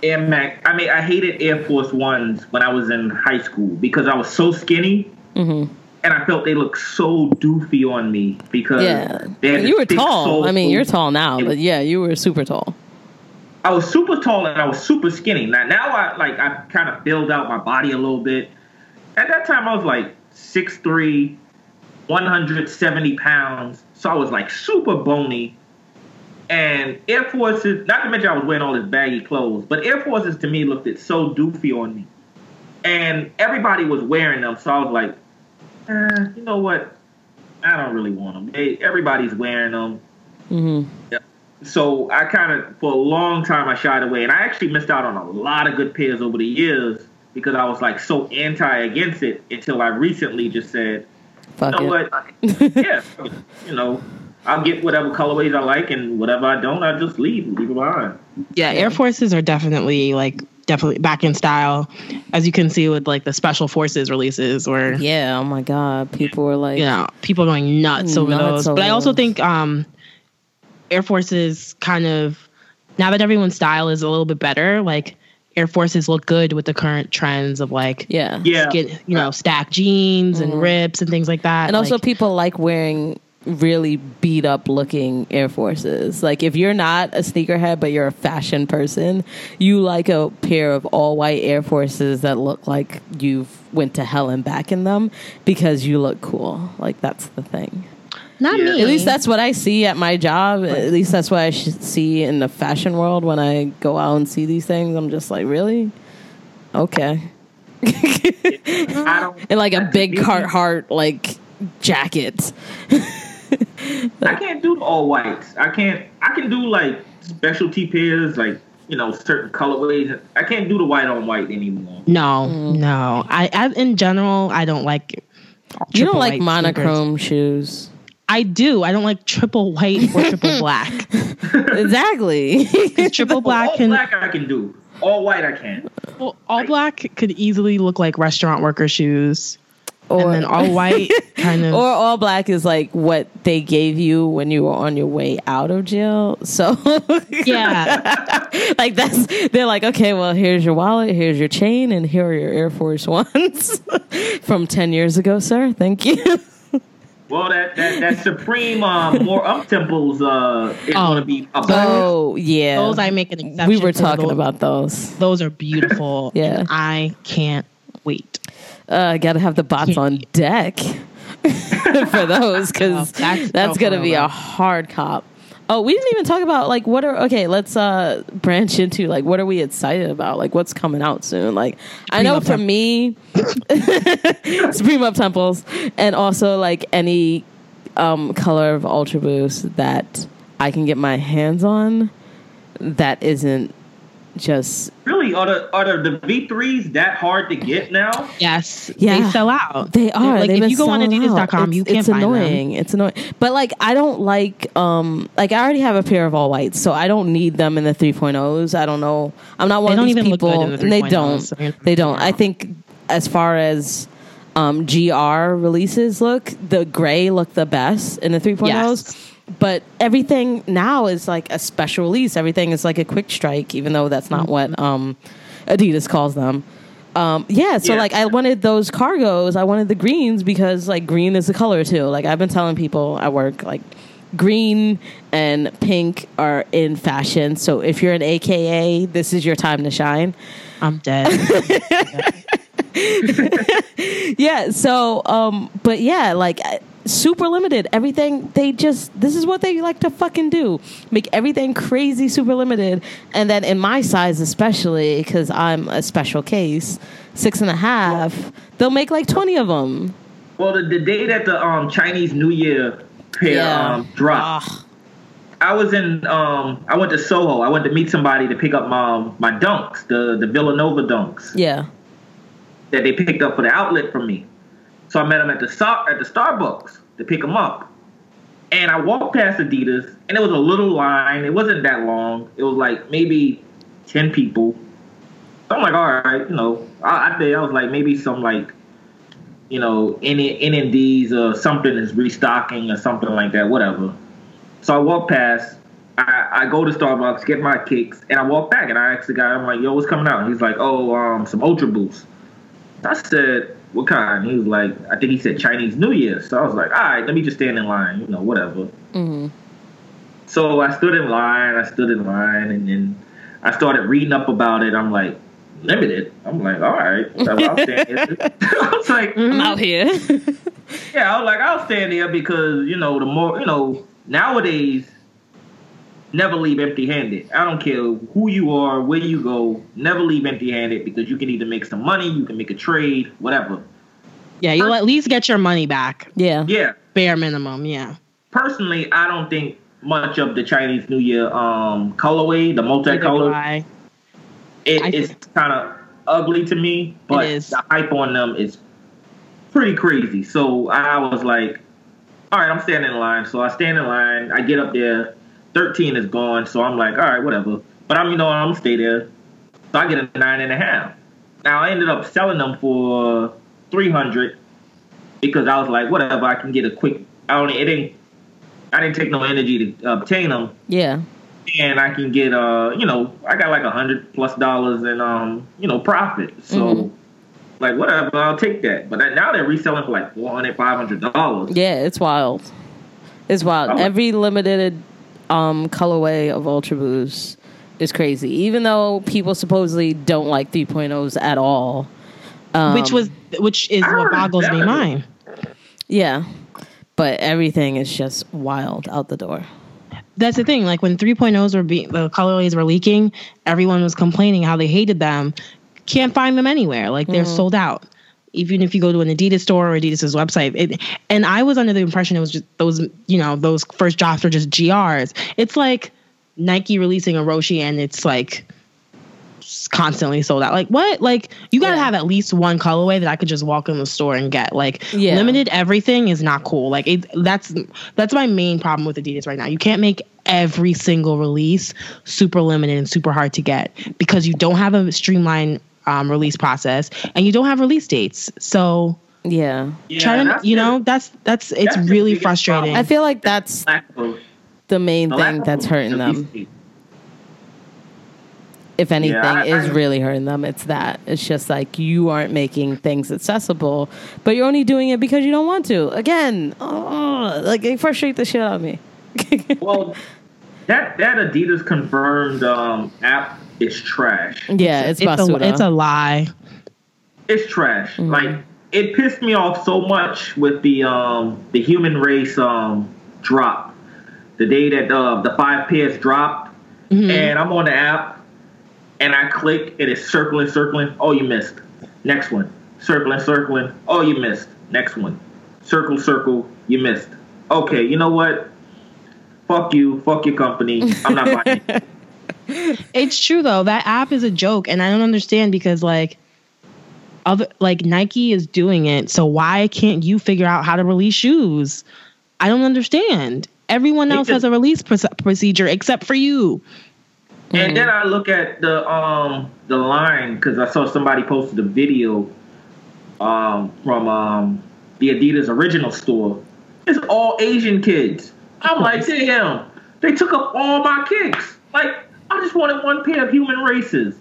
Air Max. I mean, I hated Air Force Ones when I was in high school because I was so skinny, Mm-hmm. and I felt they looked so doofy on me because Yeah, you were tall. I mean, you're tall now, but yeah, you were super tall. I was super tall and I was super skinny. Now, now I like I kind of filled out my body a little bit. At that time, I was like 6'3", 170 pounds. So I was like super bony. And Air Forces, not to mention I was wearing all this baggy clothes, but Air Forces to me looked it so doofy on me. And everybody was wearing them, so I was like, eh, you know what? I don't really want them. They, everybody's wearing them. hmm So I kind of, for a long time, I shied away, and I actually missed out on a lot of good pairs over the years because I was like so anti against it until I recently just said, Fuck you know it. what? (laughs) yeah, you know, I'll get whatever colorways I like, and whatever I don't, I just leave, leave it behind. Yeah, Air Forces are definitely like definitely back in style, as you can see with like the Special Forces releases, where Yeah. Oh my god, people were like, you know people going nuts over those. over but I also think um, Air Forces kind of now that everyone's style is a little bit better, like Air Forces look good with the current trends of like yeah, Yeah, get you know stacked jeans and rips and things like that. and also like, people like wearing really beat up looking Air Forces. Like if you're not a sneakerhead but you're a fashion person, you like a pair of all white Air Forces that look like you've went to hell and back in them because you look cool. Like that's the thing. not Yeah. me. At least that's what I see at my job. At least that's what I should see in the fashion world when I go out and see these things. I'm just like, really? Okay. (laughs) (laughs) And like a big Carhartt like jacket. (laughs) (laughs) I can't do all whites. I can't. I can do like specialty pairs, like you know, certain colorways. I can't do the white on white anymore. no, no. I, I in general I don't like. Mm. You don't like white monochrome shoes. I do. I don't like triple white or triple (laughs) black. exactly. triple (laughs) black all can black I can do. All white I can. well, all black could easily look like restaurant worker shoes, or and then all white (laughs) kind of. or all black is like what they gave you when you were on your way out of jail. So (laughs) yeah, like that's they're like, okay, well, here's your wallet, here's your chain, and here are your Air Force Ones (laughs) from ten years ago, sir. Thank you. Well, that that, that supreme um, More Uptempos uh, is Oh. going to be a oh yeah, those I make an exception. we were talking Those- about those. Those are beautiful. Yeah. I can't wait. Uh, Got to have the bots on (laughs) deck (laughs) for those because Oh, that's, that's- oh, gonna be a hard cop. Oh, we didn't even talk about like what are okay. Let's uh branch into like what are we excited about? Like what's coming out soon? Like I know for me, (laughs) Supreme Uptempos, and also like any um color of Ultra Boost that I can get my hands on that isn't just really are the are the V threes that hard to get now? Yes, Yeah. they sell out. They are. Like They've if you go on selling out. Adidas.com, you can't It's find them. annoying. It's annoying. But like, I don't like. Um, like I already have a pair of all whites, so I don't need them in the 3.0s. I don't know. I'm not one They of don't these people. the and they don't. so They don't. I think as far as um, GR releases look, the gray look the best in the 3.0s. Yes. But everything now is like a special release. Everything is like a quick strike, even though that's not what um, Adidas calls them. Um, yeah, so Yeah. like I wanted those cargos. I wanted the greens because like green is a color too. Like I've been telling people at work, like green and pink are in fashion. So if you're an AKA, this is your time to shine. I'm dead. (laughs) (laughs) yeah so um but yeah like super limited everything they just this is what they like to fucking do make everything crazy super limited and then in my size especially because i'm a special case six and a half they'll make like 20 of them Well, the, the day that the um, Chinese New Year pair um, dropped, Ugh. I was in. Um, I went to Soho. I went to meet somebody to pick up my my dunks, the the Villanova dunks yeah that they picked up for the outlet from me. So I met them at the at the Starbucks to pick them up, and I walked past Adidas, and it was a little line. It wasn't that long. It was like maybe ten people. So I'm like, all right, you know, I, I think I was like maybe some like, you know, NMDs or something is restocking or something like that, whatever. So I walk past. I, I go to Starbucks, get my kicks, and I walk back and I ask the guy, I'm like, yo, what's coming out? And he's like, oh, um, some Ultra Boost. I said, what kind? He was like, I think he said Chinese New Year. So I was like, all right, let me just stand in line, you know, whatever. hmm So I stood in line, I stood in line, and then I started reading up about it. I'm like, limited. I'm like, all right, whatever, I'll stand here. I was like, i'm out here yeah, I was like, I'll stand there because, you know, the more, you know, nowadays, never leave empty handed. I don't care who you are, where you go, never leave empty handed because you can either make some money, you can make a trade, whatever. yeah, you'll at least get your money back. yeah Yeah. Bare minimum, yeah. Personally, I don't think much of the Chinese New Year um colorway, the multicolor, Why? it, it's kind of ugly to me, but the hype on them is pretty crazy. So I was like, all right, I'm standing in line. So I stand in line. I get up there. 13 is gone. So I'm like, all right, whatever. But I'm, you know, I'm gonna stay there. So I get a nine and a half. Now I ended up selling them for 300 because I was like, whatever, I can get a quick. I only it didn't. I didn't take no energy to obtain them yeah and I can get uh you know I got like a hundred plus dollars in um you know profit so Mhm. like whatever I'll take that but now they're reselling for like 400 500 dollars yeah it's wild it's wild every limited um colorway of ultra boost is crazy even though people supposedly don't like 3.0s at all um, which was which is what boggles me mind. Yeah. But everything is just wild out the door. That's the thing. Like when 3.0s were being the colorways were leaking, everyone was complaining how they hated them. Can't find them anywhere. Like they're sold out. Even if you go to an Adidas store or Adidas's website, it, and I was under the impression it was just those, you know, those first drops were just GRs. It's like Nike releasing a Roshe and it's like constantly sold out. Like what? Like you gotta Yeah. have at least one colorway that I could just walk in the store and get. Like Yeah. limited everything is not cool. Like it, that's that's my main problem with Adidas right now. You can't make every single release super limited and super hard to get because you don't have a streamlined um, release process and you don't have release dates. So Yeah. yeah, try to, you the- know, that's that's it's that's really biggest frustrating. I feel like that's the main the thing that's hurting them. release. If anything I- is I- really hurting them, it's that. It's just like you aren't making things accessible, but you're only doing it because you don't want to. Again, oh, like it frustrates the shit out of me. (laughs) well that that Adidas confirmed um app is trash yeah, it's, it's a, it's a lie. it's trash. Mm-hmm. Like it pissed me off so much with the um the human race um drop. The day that uh, the five pairs dropped, Mm-hmm. and I'm on the app, and I click, and it's circling, circling. Oh, you missed. Next one. Circling, circling. Oh, you missed. Next one. Circle, circle. You missed. Okay, you know what? Fuck you. Fuck your company. I'm not buying it. (laughs) It's true though. That app is a joke, and I don't understand because like other like Nike is doing it, so why can't you figure out how to release shoes? I don't understand. Everyone else has a release proce- procedure except for you. And then I look at the um the line because I saw somebody posted a video um from um the Adidas original store. It's all Asian kids. I'm like, (laughs) damn, they took up all my kicks. Like, I just wanted one pair of human races.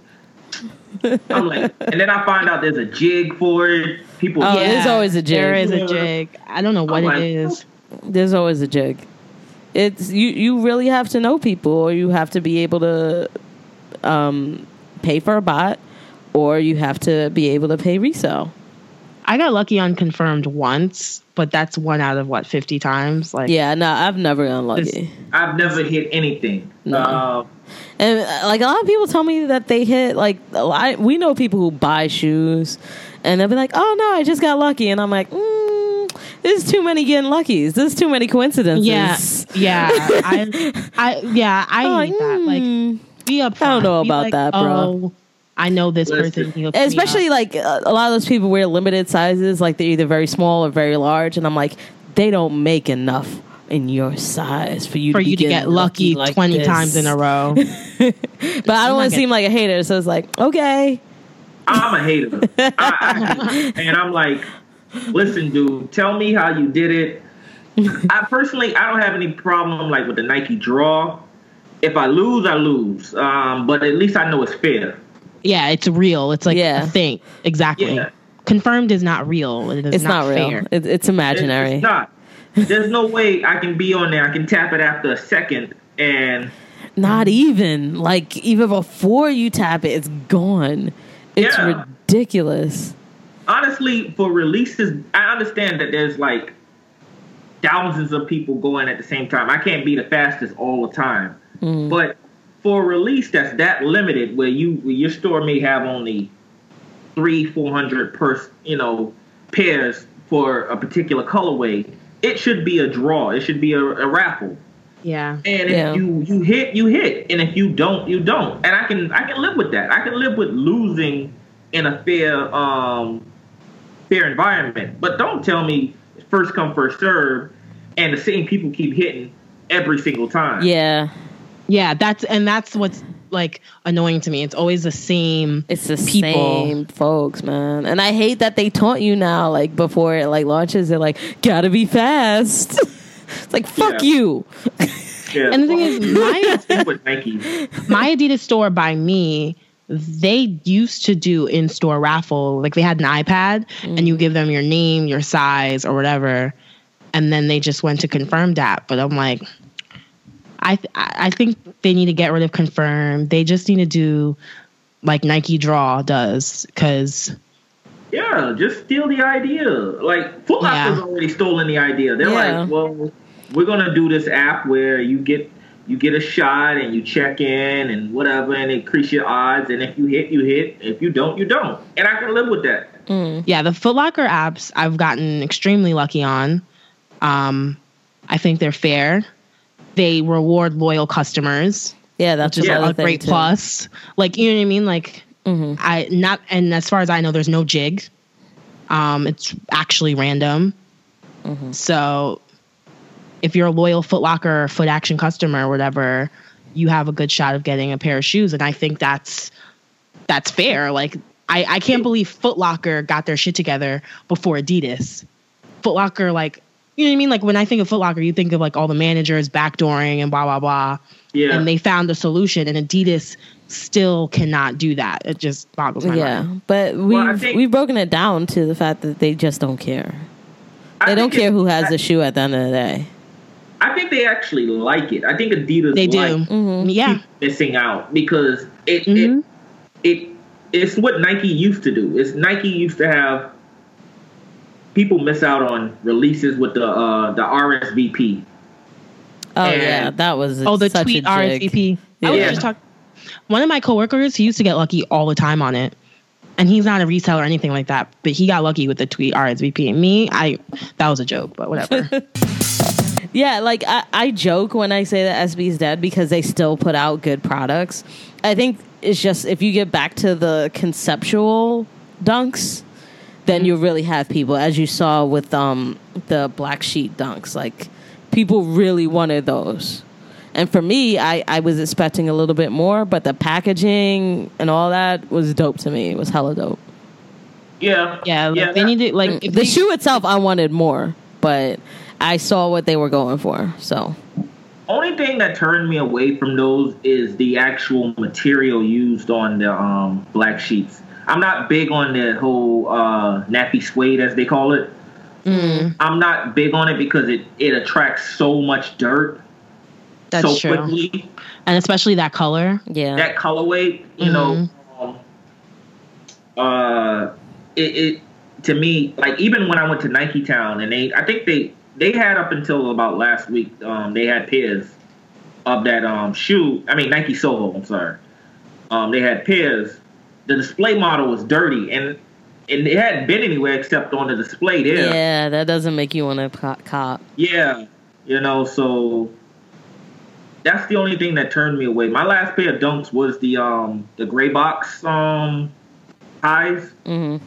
I'm like, and then I find out there's a jig for it. People, Oh, there's always a jig. There is a jig. I don't know what I'm like, it is. There's always a jig. It's you. You really have to know people, or you have to be able to um, pay for a bot, or you have to be able to pay resale. I got lucky on confirmed once, but that's one out of what fifty times. Like, Yeah, no, I've never gotten lucky. I've never hit anything. No. Uh, And like a lot of people tell me that they hit like a lot. We know people who buy shoes, and they'll be like, "Oh no, I just got lucky," and I'm like, mm, "There's too many getting luckies. There's too many coincidences." yeah, yeah. I, I, yeah. (laughs) I I'm like, hate that. Like, mm. be up. I don't know Be about like, that, bro. Oh, I know this Listen. person. He especially like a lot of those people wear limited sizes. Like they're either very small or very large, and I'm like, they don't make enough in your size for you for to you to get lucky like twenty this. times in a row. (laughs) But I don't want to get- seem like a hater, so it's like, okay, I'm a hater. (laughs) I, I, and I'm like, listen, dude, tell me how you did it. I personally, I don't have any problem like with the Nike draw. If I lose, I lose. Um, but at least I know it's fair. Yeah, it's real. It's like Yeah. a thing. Exactly. Yeah. Confirmed is not real. It is it's not, real. fair. It, it's imaginary. It's not. There's no way I can be on there. I can tap it after a second, and Not even like even before you tap it, it's gone. It's Yeah. ridiculous. honestly, for releases, I understand that there's like thousands of people going at the same time. I can't be the fastest all the time, mm. but for a release that's that limited, where you where your store may have only three, four hundred per you know pairs for a particular colorway, it should be a draw. It should be a, a raffle. Yeah. And if Yeah. you you hit, you hit, and if you don't, you don't. And I can I can live with that. I can live with losing in a fair um fair environment. But don't tell me first come first serve, and the same people keep hitting every single time. Yeah, Yeah, that's and that's what's like annoying to me. It's always the same. it's the People. same folks, man. And I hate that they taunt you now. Like before it like launches, they're like, "Gotta be fast." (laughs) it's like fuck Yeah. you. (laughs) Yeah. And the thing is, my (laughs) Stick with Nike. my Adidas store by me, they used to do in store raffle. Like they had an iPad and you mm. give them your name, your size, or whatever, and then they just went to confirm that. But I'm like, I th- I think they need to get rid of confirm. They just need to do like Nike Draw does because Yeah, just steal the idea. Like Foot Locker's Yeah. already stolen the idea. They're Yeah. like, well, we're gonna do this app where you get you get a shot and you check in and whatever and increase your odds. And if you hit, you hit. If you don't, you don't. And I can live with that. Yeah, the Foot Locker apps I've gotten extremely lucky on. Um, I think they're fair. They reward loyal customers, Yeah, that's just Yeah. a great plus. Like you know what I mean? Like hmm I not and as far as I know, there's no jig. Um, it's actually random. So if you're a loyal Foot Locker or Foot Action customer or whatever, you have a good shot of getting a pair of shoes. And I think that's that's fair. Like I, I can't believe Foot Locker got their shit together before Adidas. Foot Locker, like you know what I mean? Like when I think of Foot Locker, you think of like all the managers backdooring and blah blah blah. Yeah. And they found a solution and Adidas still cannot do that. It just boggles my Yeah, mind. but we've Well, think- we've broken it down to the fact that they just don't care. I They don't care who has I, the shoe at the end of the day. I think they actually like it. I think Adidas They do. like Mhm. Yeah. missing out because it Mhm. it it it's what Nike used to do. It's Nike used to have people miss out on releases with the uh the RSVP. Oh And- yeah, that was Oh, the such tweet a jig. RSVP. I was Yeah. just talking. One of my coworkers, he used to get lucky all the time on it, and he's not a reseller or anything like that. But he got lucky with the tweet RSVP. And me, I that was a joke, but whatever. (laughs) Yeah, like I, I joke when I say that SB is dead because they still put out good products. I think it's just if you get back to the conceptual dunks, then you really have people, as you saw with um the Black Sheep dunks. Like people really wanted those. And for me, I, I was expecting a little bit more, but the packaging and all that was dope to me. It was hella dope. Yeah. yeah, like, Yeah, they that- need to like the they- shoe itself, I wanted more, but I saw what they were going for. So Only thing that turned me away from those is the actual material used on the um, Black Sheeps. I'm not big on the whole uh, nappy suede, as they call it. Mm, I'm not big on it because it, it attracts so much dirt that's so true. quickly. And especially that color. yeah, That colorway, you know, um, uh, it, it to me like even when I went to Nike Town and they, I think they they had up until about last week, um, they had pairs of that um shoe. I mean Nike Soho. I'm sorry. Um, they had pairs. The display model was dirty and. And it hadn't been anywhere except on the display there. yeah, that doesn't make you want to cop. Yeah, you know, so that's the only thing that turned me away. My last pair of dunks was the um the gray box um highs, hmm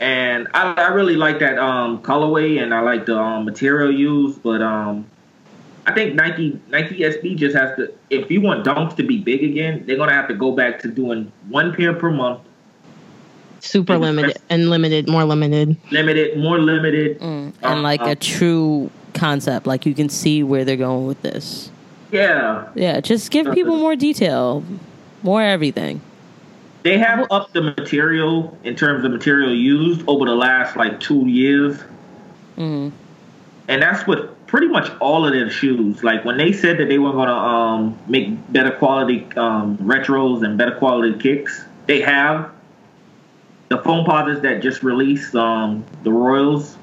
and I, I really like that um colorway and I like the um, material used, but um I think Nike Nike SB just has to if you want dunks to be big again, they're gonna have to go back to doing one pair per month, Super limited and limited, more limited. limited, more limited. Mm. Uh, And like uh, a true concept, like you can see where they're going with this. yeah, Yeah, just give people more detail, more everything. They have upped the material in terms of material used over the last like two years, hmm and that's with pretty much all of their shoes. Like when they said that they were gonna um, make better quality um, retros and better quality kicks, they have. The Foamposites that just released, um, the Royals,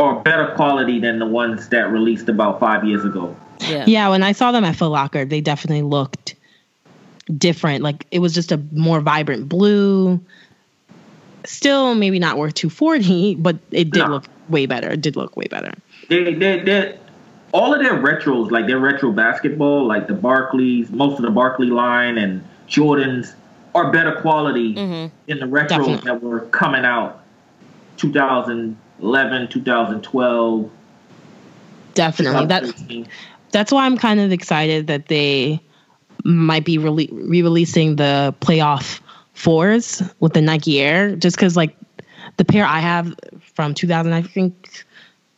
are better quality than the ones that released about five years ago. Yeah. Yeah, when I saw them at Foot Locker, they definitely looked different. Like it was just a more vibrant blue. Still, maybe not worth 240, but it did No. look way better. It did look way better. They they they all of their retros, like their retro basketball, like the Barkleys, most of the Barkley line and Jordans are better quality Mhm. than the retros Definitely. that were coming out 2011, 2012. Definitely. That 2013. that's why I'm kind of excited that they might be re-releasing the playoff fours with the Nike Air, just because like the pair I have from 2000, I think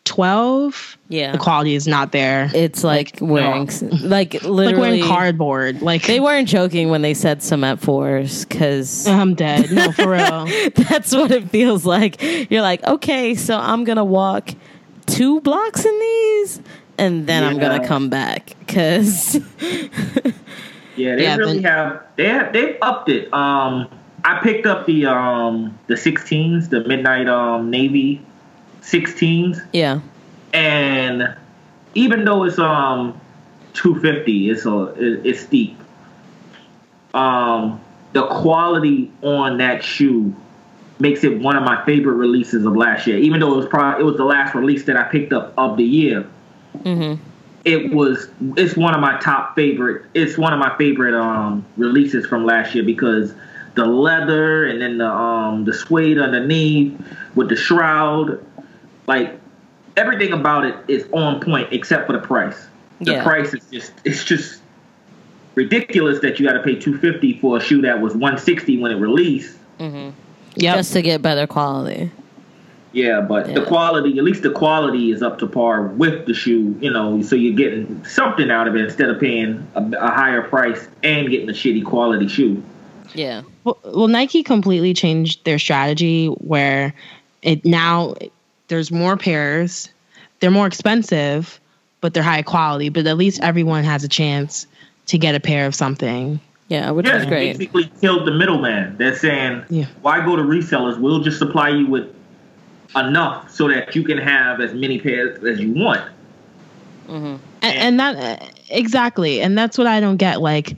12, Yeah. the quality is not there. It's like wearing, like (laughs) like literally. wearing cardboard. Like they weren't joking when they said cement fours because I'm dead. No, for (laughs) real. that's what it feels like. You're like, okay, so I'm gonna walk two blocks in these, and then I'm gonna come back because (laughs) Yeah, they Yeah, really then- have. They have. They've upped it. Um, I picked up the um the 16s, the midnight um navy 16s. yeah, and even though it's um 250 it's a it's steep. Um the quality on that shoe makes it one of my favorite releases of last year. Even though it was probably it was the last release that i picked up of the year. Hmm it was it's one of my top favorite it's one of my favorite um releases from last year because the leather and then the um the suede underneath with the shroud like everything about it is on point except for the price the Yeah. price is just it's just ridiculous that you got to pay 250 for a shoe that was 160 when it released hmm Yep. just to get better quality. Yeah, but the quality, at least the quality is up to par with the shoe, you know, so you're getting something out of it instead of paying a, a higher price and getting a shitty quality shoe. Yeah, Well, well, Nike completely changed their strategy where it now there's more pairs. They're more expensive, but they're high quality. But at least everyone has a chance to get a pair of something. yeah, which Yeah, is they great. basically killed the middleman. They're saying, Yeah. why go to resellers? We'll just supply you with enough so that you can have as many pairs as you want. hmm And, and that exactly, and that's what I don't get. Like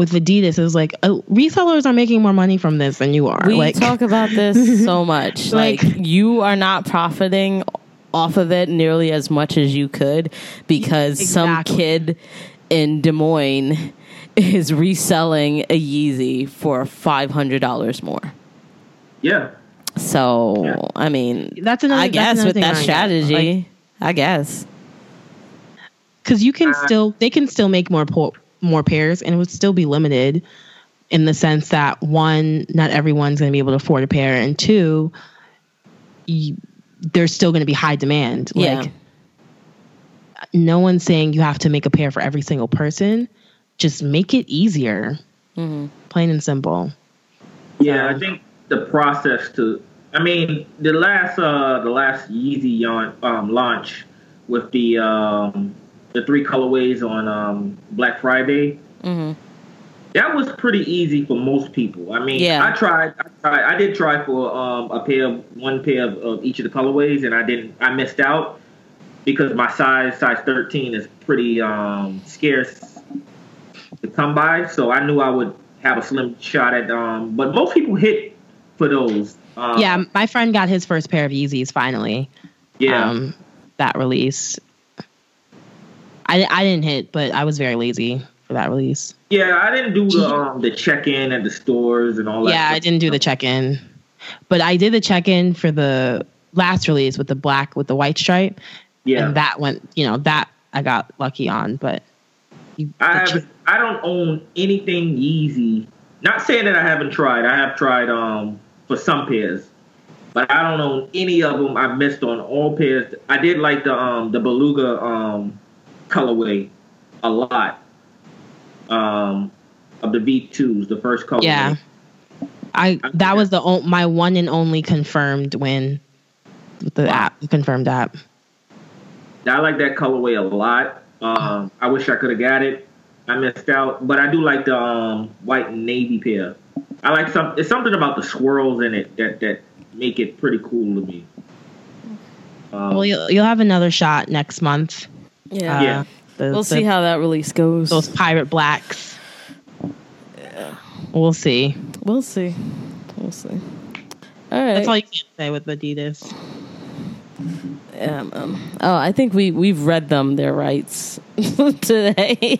with Adidas, is like uh, resellers are making more money from this than you are. We like talk about this (laughs) so much. like, Like- you are not profiting off of it nearly as much as you could because some kid in Des Moines (laughs) is reselling a Yeezy for five hundred dollars more. Yeah. So Yeah. I mean, That's another- I that's guess another with thing that I strategy, Like- I guess. because you can Uh, still they can still make more po- more pairs and it would still be limited in the sense that one not everyone's going to be able to afford a pair and two you, there's still going to be high demand Yeah. like no one's saying you have to make a pair for every single person. Just make it easier. Mm-hmm. Plain and simple. Yeah, I think the process to. I mean, the last uh the last Yeezy on, um, launch with the um the three colorways on um Black Friday. Mm-hmm. That was pretty easy for most people. I mean, Yeah. I tried, I tried, I did try for um, a pair of one pair of, of each of the colorways, and I didn't, I missed out because my size, size 13, is pretty um, scarce to come by. So I knew I would have a slim shot at. Um, but most people hit for those. Um, yeah, my friend got his first pair of Yeezys finally. yeah. Um, that release. I I didn't hit, but I was very lazy for that release. yeah, I didn't do the um, the check in at the stores and all that. Yeah, I didn't do the check in, but I did the check in for the last release with the black with the white stripe, Yeah, and that went. You know that I got lucky on, but you, I have I don't own anything Yeezy. Not saying that I haven't tried. I have tried um for some pairs, but I don't own any of them. I missed on all pairs. I did like the um the beluga um colorway a lot. Um, of the V twos, the first colorway. Yeah. I that was the o- my one and only confirmed win with the Wow. app, confirmed app. I like that colorway a lot. Um, I wish I could have got it. I missed out, but I do like the um, white and navy pair. I like some. It's something about the swirls in it that that make it pretty cool to me. Um, Well, you'll, you'll have another shot next month. Yeah. Uh, Yeah. the- We'll the- see how that release goes. those pirate blacks. Yeah. We'll see. We'll see. We'll see. All right. That's all you can say with Adidas. Yeah, man. Oh, I think we we've read them their rights (laughs) today.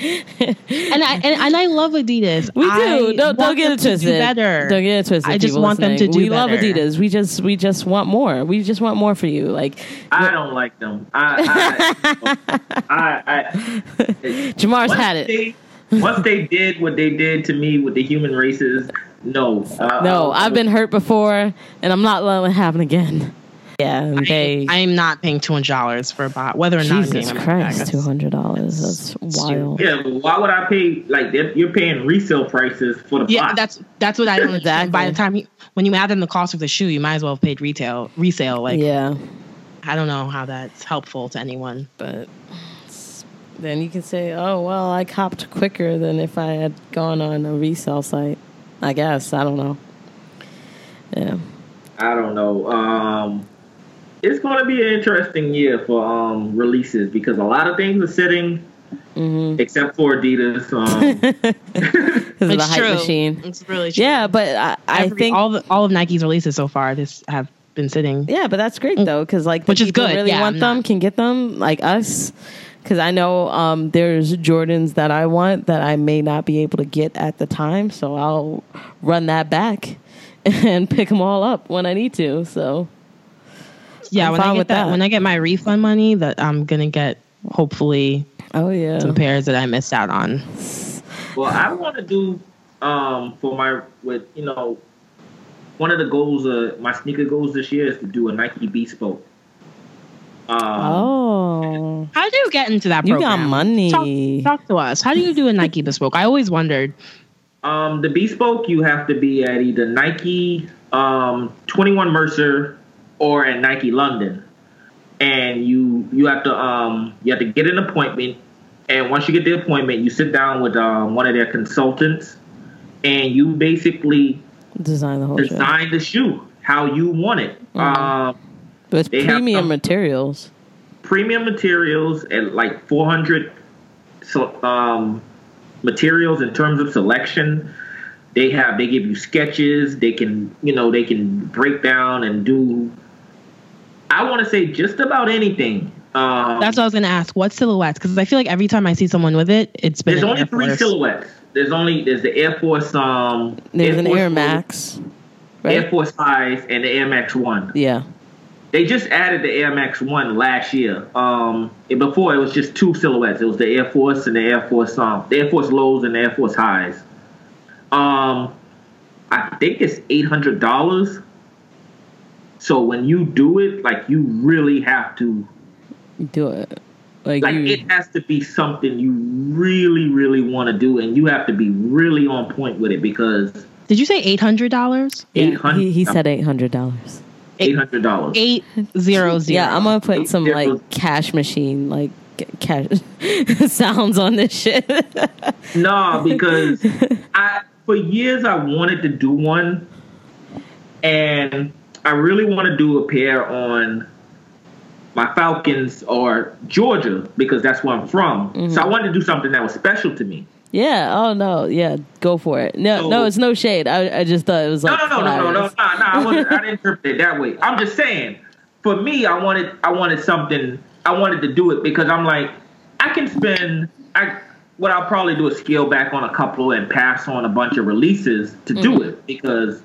And I and, and I love Adidas. we I do. Don't don't get it to do twisted. better. Don't get it twisted. I just people want them to listening. do We love. Adidas. We just we just want more. We just want more for you. Like I don't like them. I I, I, I (laughs) Jamar's had it. They, once they did what they did to me with the human races, no. Uh, No, uh, I've been hurt before, and I'm not letting it happen again. Yeah, they. I am not paying two hundred dollars for a bot, whether or not I'm Jesus getting them Christ, two hundred dollars. That's wild. Yeah, why would I pay like you're paying resale prices for the Yeah, box? that's that's what I don't understand. By the time you, when you add in the cost of the shoe, you might as well have paid retail resale. Like yeah, I don't know how that's helpful to anyone. but then you can say, "Oh well, I copped quicker than if I had gone on a resale site." I guess I don't know. Yeah, I don't know. Um, it's going to be an interesting year for um, releases because a lot of things are sitting, mm-hmm. except for Adidas. Um, because of the hype machine. It's really true. Yeah, but I, I Every- think all the, all of Nike's releases so far just have been sitting. Yeah, but that's great though, because like the Which is people good. really Yeah, want I'm them not- can get them like us. Because I know um, there's Jordans that I want that I may not be able to get at the time, so I'll run that back (laughs) and pick them all up when I need to. So Yeah, I'm when fine I get with that, that. when I get my refund money, that I'm gonna get hopefully oh yeah, some pairs that I missed out on. well, I want to do um, for my with you know one of the goals, uh, my sneaker goals this year is to do a Nike bespoke. Um, oh How do you get into that? you got money. Talk, talk to us. How do you do a Nike bespoke? I always wondered. Um, the bespoke, you have to be at either Nike, um, Twenty One Mercer, or at Nike London, and you you have to um you have to get an appointment, and once you get the appointment, you sit down with um, one of their consultants, and you basically Design the whole show. the shoe how you want it. Um, But it's premium some- materials. premium materials at like 400 so, um, materials in terms of selection. They have they give you sketches. They can you know they can break down and do. I want to say just about anything. Um, That's what I was gonna ask. What silhouettes? Because I feel like every time I see someone with it, it's been there's an only Air three Force. silhouettes. There's only there's the Air Force um There's an Force Air One, Max, Air? Force Five, and the Air Max One. Yeah. They just added the Air Max One last year. Um, and before it was just two silhouettes. It was the Air Force and the Air Force um, the Air Force lows and the Air Force highs. Um, I think it's eight hundred dollars. So when you do it, like you really have to Do it. Like, like you, it has to be something you really, really want to do, and you have to be really on point with it because Did you say eight hundred dollars? eight he, he said eight hundred dollars. eight hundred dollars. Eight zero zero. Yeah, I'm gonna put Eight some zero- like cash machine like cash (laughs) sounds on this shit. (laughs) No, because (laughs) I for years I wanted to do one, and I really want to do a pair on my Falcons or Georgia because that's where I'm from. Mm-hmm. So I wanted to do something that was special to me. yeah. Oh no. Yeah. Go for it. No. So- no. It's no shade. I, I just thought it was like. no, no, no, no, no, no, no. I wasn't. I (laughs) didn't interpret it that way. I'm just saying. For me, I wanted, I wanted something. I wanted to do it because I'm like, I can spend. I what I'll probably do is scale back on a couple and pass on a bunch of releases to do mm-hmm. it because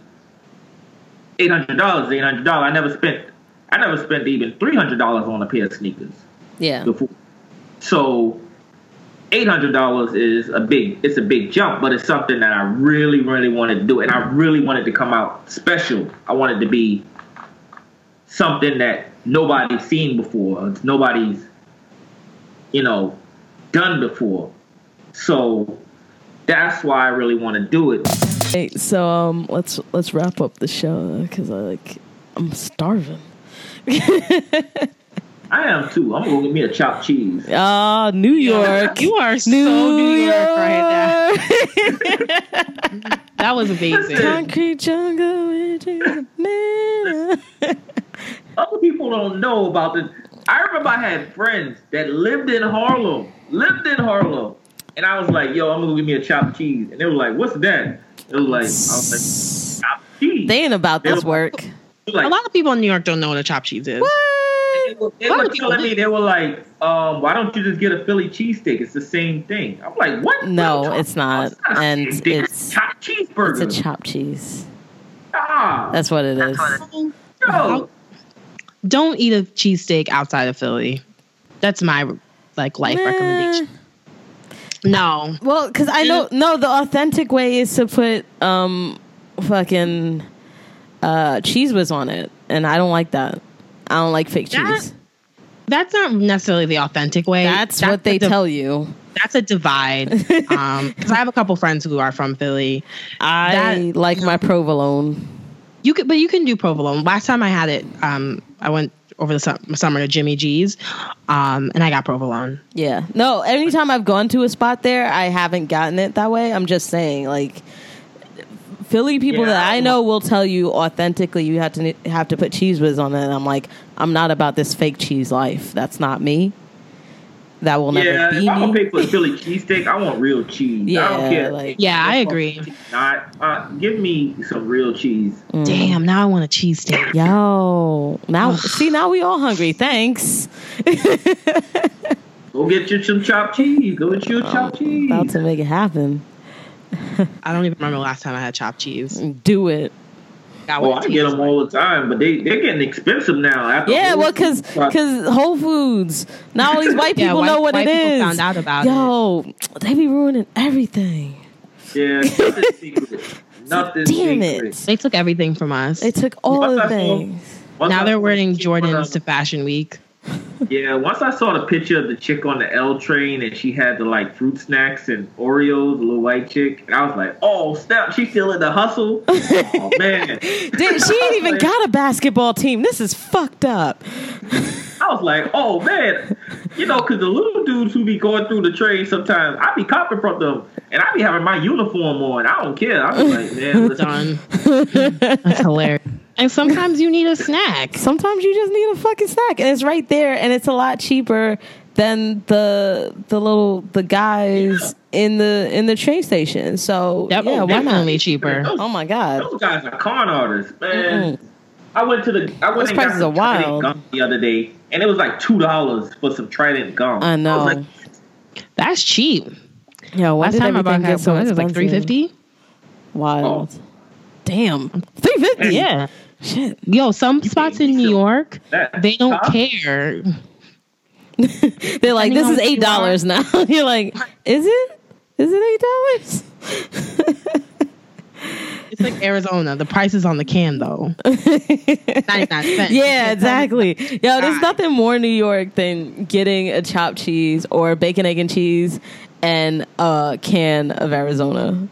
eight hundred dollars, eight hundred dollars. I never spent. I never spent even three hundred dollars on a pair of sneakers Yeah. before. So eight hundred dollars is a big it's a big jump, but it's something that I really, really wanted to do. And I really wanted to come out special. I wanted to be something that nobody's seen before. Nobody's, you know, done before. So that's why I really want to do it. Hey, so um, let's let's wrap up the show because I like I'm starving. (laughs) I am too. I'm gonna go get me a chopped cheese. Ah, New York. (laughs) You are so New, New York right now. (laughs) That was amazing. Concrete jungle, which is man. Other people don't know about this. I remember I had friends that lived in Harlem, lived in Harlem, and I was like, "Yo, I'm gonna go get me a chopped cheese," and they were like, "What's that?" It was like, I was like, "Chopped cheese." They ain't about this work. They were A lot of people in New York don't know what a chopped cheese is. they were, they A lot were telling me they were like, um, "Why don't you just get a Philly cheesesteak? It's the same thing." I'm like, "What?" No, What it's not. about? It's not the And same thing. it's- chopped cheeseburger. It's a chopped cheese. Ah, That's what it is. no. Don't eat a cheesesteak outside of Philly. That's my like life Nah. recommendation. No. Well, because I know no, the authentic way is to put um fucking uh Cheez Whiz on it, and I don't like that. I don't like fake That- cheese. That's not necessarily the authentic way. That's, what they the- tell you. That's a divide. (laughs) Um, because I have a couple friends who are from Philly. I That- like my provolone. You could, but you can do provolone. Last time I had it, um, I went over the sum- summer to Jimmy G's, um, and I got provolone. Yeah. No, anytime I've gone to a spot there, I haven't gotten it that way. I'm just saying, like Philly people Yeah, that I I- know will tell you authentically you have to have to put Cheez Whiz on it. And I'm like, I'm not about this fake cheese life. That's not me. That will never Yeah, be if I'm gonna me. pay for a (laughs) Philly cheesesteak, I want real cheese. Yeah, I Yeah, don't care. like- Yeah, I agree. Not, uh, give me some real cheese. Mm. Damn, now I want a cheesesteak. Yo, now see now we all hungry. Thanks. (laughs) Go get you some chopped cheese. Go get you a chopped cheese. About to make it happen. I don't even remember last time I had chopped cheese. Do it. Got Oh, I get them all the time, but they they're getting expensive now. After Yeah, Whole well, because Foods because Whole Foods. Now all these white (laughs) Yeah, people white- know what white it found out about Yo, they be ruining everything. yeah, (laughs) nothing secret. Nothing Damn secret. it. They took everything from us. They took all the things. now they're wearing the chick on Jordans to Fashion Week. Yeah, once I saw the picture of the chick on the L train and she had the like fruit snacks and Oreos, the little white chick, and I was like, oh snap, she's still in the hustle. (laughs) oh man, Dude, she ain't even got a basketball team. This is fucked up. I was like, oh man, you know, because the little dudes who be going through the train sometimes, I be copping from them, and I be having my uniform on. I don't care. I be like, man, (laughs) listen, That's hilarious. And sometimes you need a snack. (laughs) Sometimes you just need a fucking snack, and it's right there, and it's a lot cheaper than the the little the guys in the in the train station. So Yep, yeah, why definitely not? cheaper. Those, Oh my god. those guys are con artists, man. I went to the I went Those and got prices some are Trident wild. gum the other day, and it was like two dollars for some Trident gum. I know. was like, That's cheap. Yo, why Last time I bought that so it was like expensive? three fifty. Wild. Oh. Damn. Three fifty. Yeah. Shit. Yo, some spots in New York, they don't Huh? care. (laughs) They're like, this is eight dollars now. (laughs) You're like, is it? Is it eight dollars? (laughs) It's like Arizona. The price is on the can though. 99 cents. yeah, exactly. Yo, there's nothing more New York than getting a chopped cheese or bacon, egg, and cheese and a can of Arizona.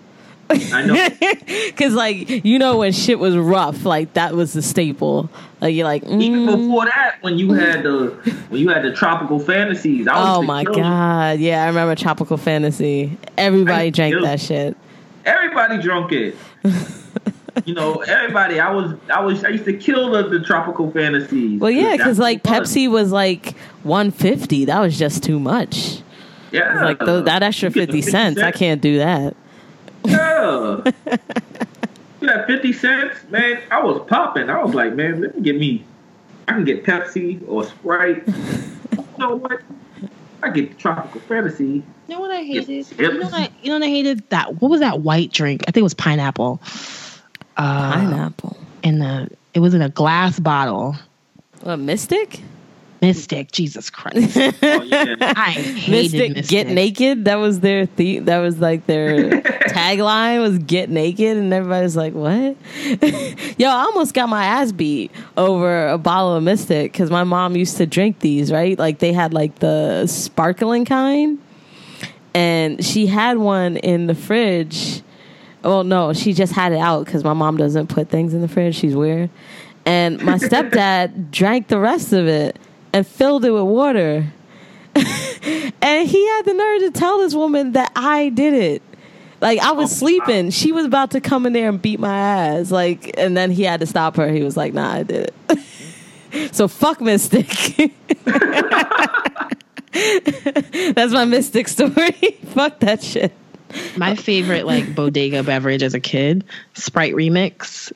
I know. (laughs) Cause like you know when shit was rough, like that was the staple. Like you're like, Even mm, before that, when you had the when you had the tropical fantasies, I oh my god, yeah, I remember Tropical Fantasy. Everybody I drank do. that shit. Everybody drunk it. (laughs) you know, everybody. I was, I was, I used to kill the, the tropical fantasies. Well, yeah, because like was. Pepsi was like 150. That was just too much. yeah, Like that extra You get the 50 cents, I can't do that. Yeah. you had 50 cents, man. I was popping. I was like, man, let me get me. I can get Pepsi or Sprite. you know what? I get the tropical fantasy. You know what I hated? You know what I, you know what I hated? That what was that white drink? I think it was pineapple. Uh, Pineapple. in the it was in a glass bottle. A Mystic? Mystic, Jesus Christ. (laughs) Oh, yeah. I hated Mystic, Mystic. get naked. That was their theme. That was like their (laughs) tagline was get naked, and everybody was like, "What?" (laughs) Yo, I almost got my ass beat over a bottle of Mystic because my mom used to drink these. Right, like they had like the sparkling kind, and she had one in the fridge. Well, no, she just had it out because my mom doesn't put things in the fridge. She's weird. And my stepdad drank the rest of it and filled it with water. (laughs) and he had the nerve to tell this woman that I did it. Like I was Oh, sleeping. She was about to come in there and beat my ass. Like, and then he had to stop her. He was like, "Nah, I did it." (laughs) so fuck Mystic. (laughs) That's my Mystic story. fuck that shit. My favorite like bodega beverage as a kid, Sprite Remix.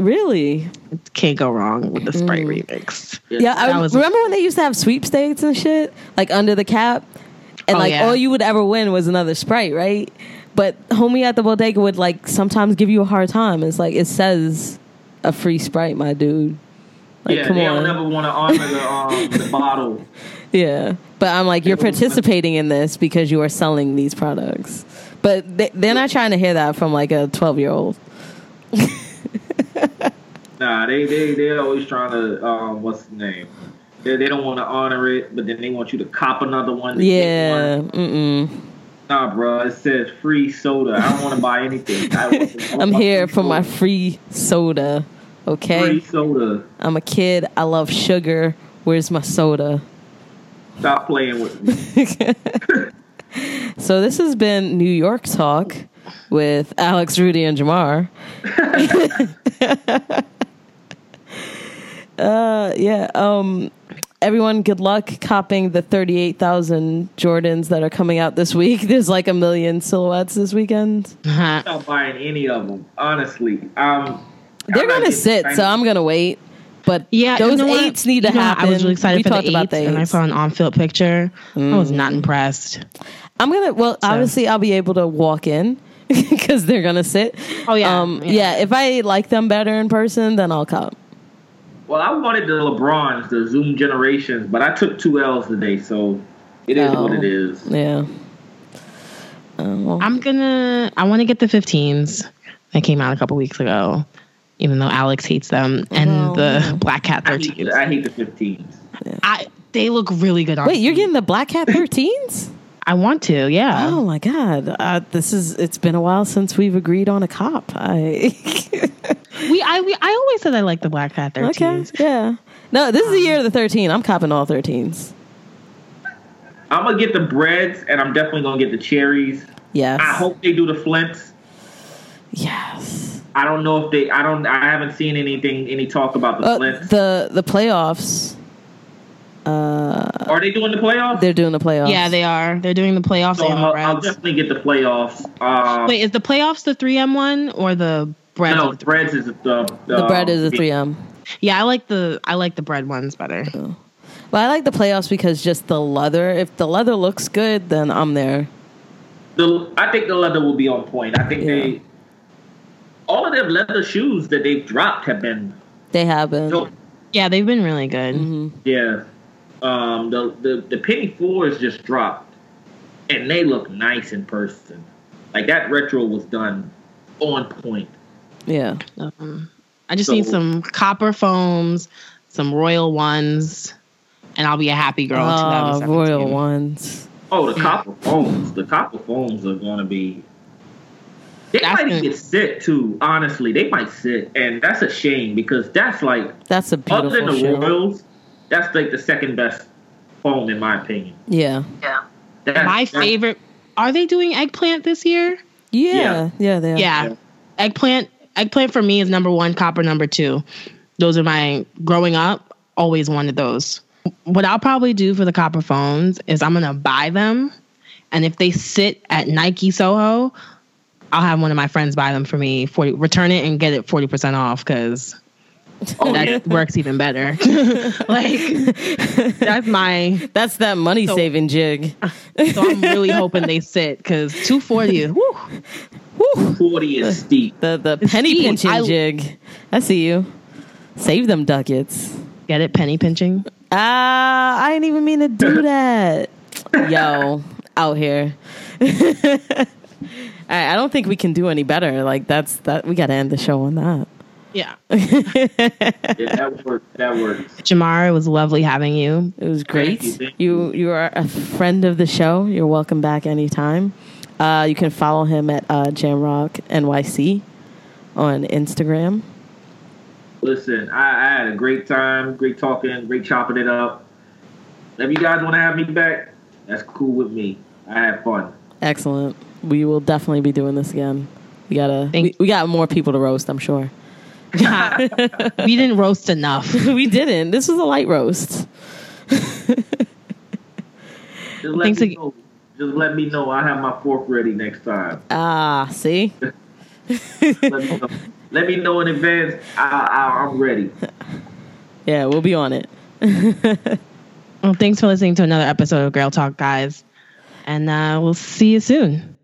Really? Can't go wrong with the Sprite Mm. Remix. Yeah, I was- remember when they used to have sweepstakes and shit, like under the cap, and Oh, like yeah. all you would ever win was another sprite, right? But homie at the bodega would like sometimes give you a hard time. It's like it says a free sprite, my dude. Like, yeah, come they on, don't ever want to honor the, um, (laughs) the bottle. yeah. But I'm like, you're participating in this because you are selling these products. But they, they're not trying to hear that from like a 12 year old. (laughs) Nah, they they they always trying to um, what's the name? They, they don't want to honor it, but then they want you to cop another one. Yeah, one. mm-mm. Nah, bro, it says free soda. I don't want to buy anything. I (laughs) I'm here for my free soda. Okay. free soda. I'm a kid. I love sugar. Where's my soda? Stop playing with me. (laughs) (laughs) So this has been New York Talk with Alex, Rudy, and Jamar. Uh, yeah. Um, everyone, good luck copping the thirty-eight thousand Jordans that are coming out this week. (laughs) There's like a million silhouettes this weekend. I'm not buying any of them. Honestly, um, They're gonna sit, Chinese- so I'm gonna wait. But Yeah, those you know what? eights need to You know, happen. I was really excited we for talked the about eights, the and I saw an on-field picture. I was not impressed. I'm gonna. Well, obviously, I'll be able to walk in (laughs) because they're gonna sit. Oh, yeah, Um, yeah. yeah. If I like them better in person, then I'll come. Well, I wanted the LeBrons, the Zoom generations, but I took two L's today, so it is Oh. what it is. Yeah. Uh, I'm gonna. I want to get the 15s that came out a couple weeks ago, even though Alex hates them, and Well, the Black Cat I hate, 13s. I hate the 15s. I they look really good on. wait, you're getting the Black Cat (laughs) 13s? I want to. Yeah. oh my god! Uh, this is. It's been a while since we've agreed on a cop. I. (laughs) We I we, I always said I like the Black Cat 13s. okay. Yeah. No, this is the year of the 13. I'm copping all 13s. I'm gonna get the breads, and I'm definitely gonna get the cherries. Yes. I hope they do the flints. Yes. I don't know if they. I don't. I haven't seen anything, any talk about the Uh, flints. the the playoffs. Uh, Are they doing the playoffs? they're doing the playoffs. Yeah, they are. They're doing the playoffs so I'll, I'll definitely get the playoffs. Um, Wait, is the playoffs the 3M one or the bread? no, breads is the the, the bread is a 3M. Yeah, I like the I like the bread ones better. But I like the playoffs because just the leather. If the leather looks good, then I'm there. The I think the leather will be on point. I think Yeah. they all of them leather shoes that they've dropped have been They have been. dope. Yeah, they've been really good. hmm Yeah. Um, the, the the penny fours just dropped, and they look nice in person. Like that retro was done on point. Yeah. Um, I just need some copper foams, some royal ones, and I'll be a happy girl. Oh, 2017. royal ones. Oh, the copper foams. The copper foams are going to be. They That's might gonna- get sick too. Honestly, they might sit, and that's a shame because that's like That's a other than the shoe. Royals, that's like the second best foam in my opinion. Yeah. That's, My that's- favorite. Are they doing eggplant this year? Yeah. Yeah. Yeah. they are. Yeah. Yeah. Eggplant. Eggplant for me is number one. Copper number two. Those are my growing up. Always wanted those. What I'll probably do for the copper foams is I'm gonna buy them, and if they sit at Nike Soho, I'll have one of my friends buy them for me. Forty return it and get it forty percent off because Oh, that yeah. works even better. (laughs) like that's my. That's that money So- saving jig. So I'm really hoping they sit because two forty is. Woo, Woo. 40 is steep. The the It's penny steep. pinching I- jig. I see you. Save them ducats. get it? Penny pinching. Ah, I didn't even mean to do (laughs) that. Yo, out here. (laughs) All right, I don't think we can do any better. Like that's that. We got to end the show on that. Yeah. (laughs) Yeah, that works. That works. Jamar, it was lovely having you. It was great. you, thank You you are a friend of the show. You're welcome back anytime. Uh, you can follow him at uh, Jamrock NYC on Instagram. Listen, I, I had a great time, great talking, great chopping it up. If you guys want to have me back, that's cool with me. I had fun. Excellent. We will definitely be doing this again. We gotta. We, we got more people to roast. I'm sure. (laughs) we didn't roast enough. (laughs) we didn't. This was a light roast. (laughs) Just let Thanks me ag- know. Just let me know. I have my fork ready next time. Ah, see. Let me know, let me know in advance. I, I, I'm ready. (laughs) Yeah, we'll be on it. Well, thanks for listening to another episode of Girl Talk, guys. And uh, we'll see you soon.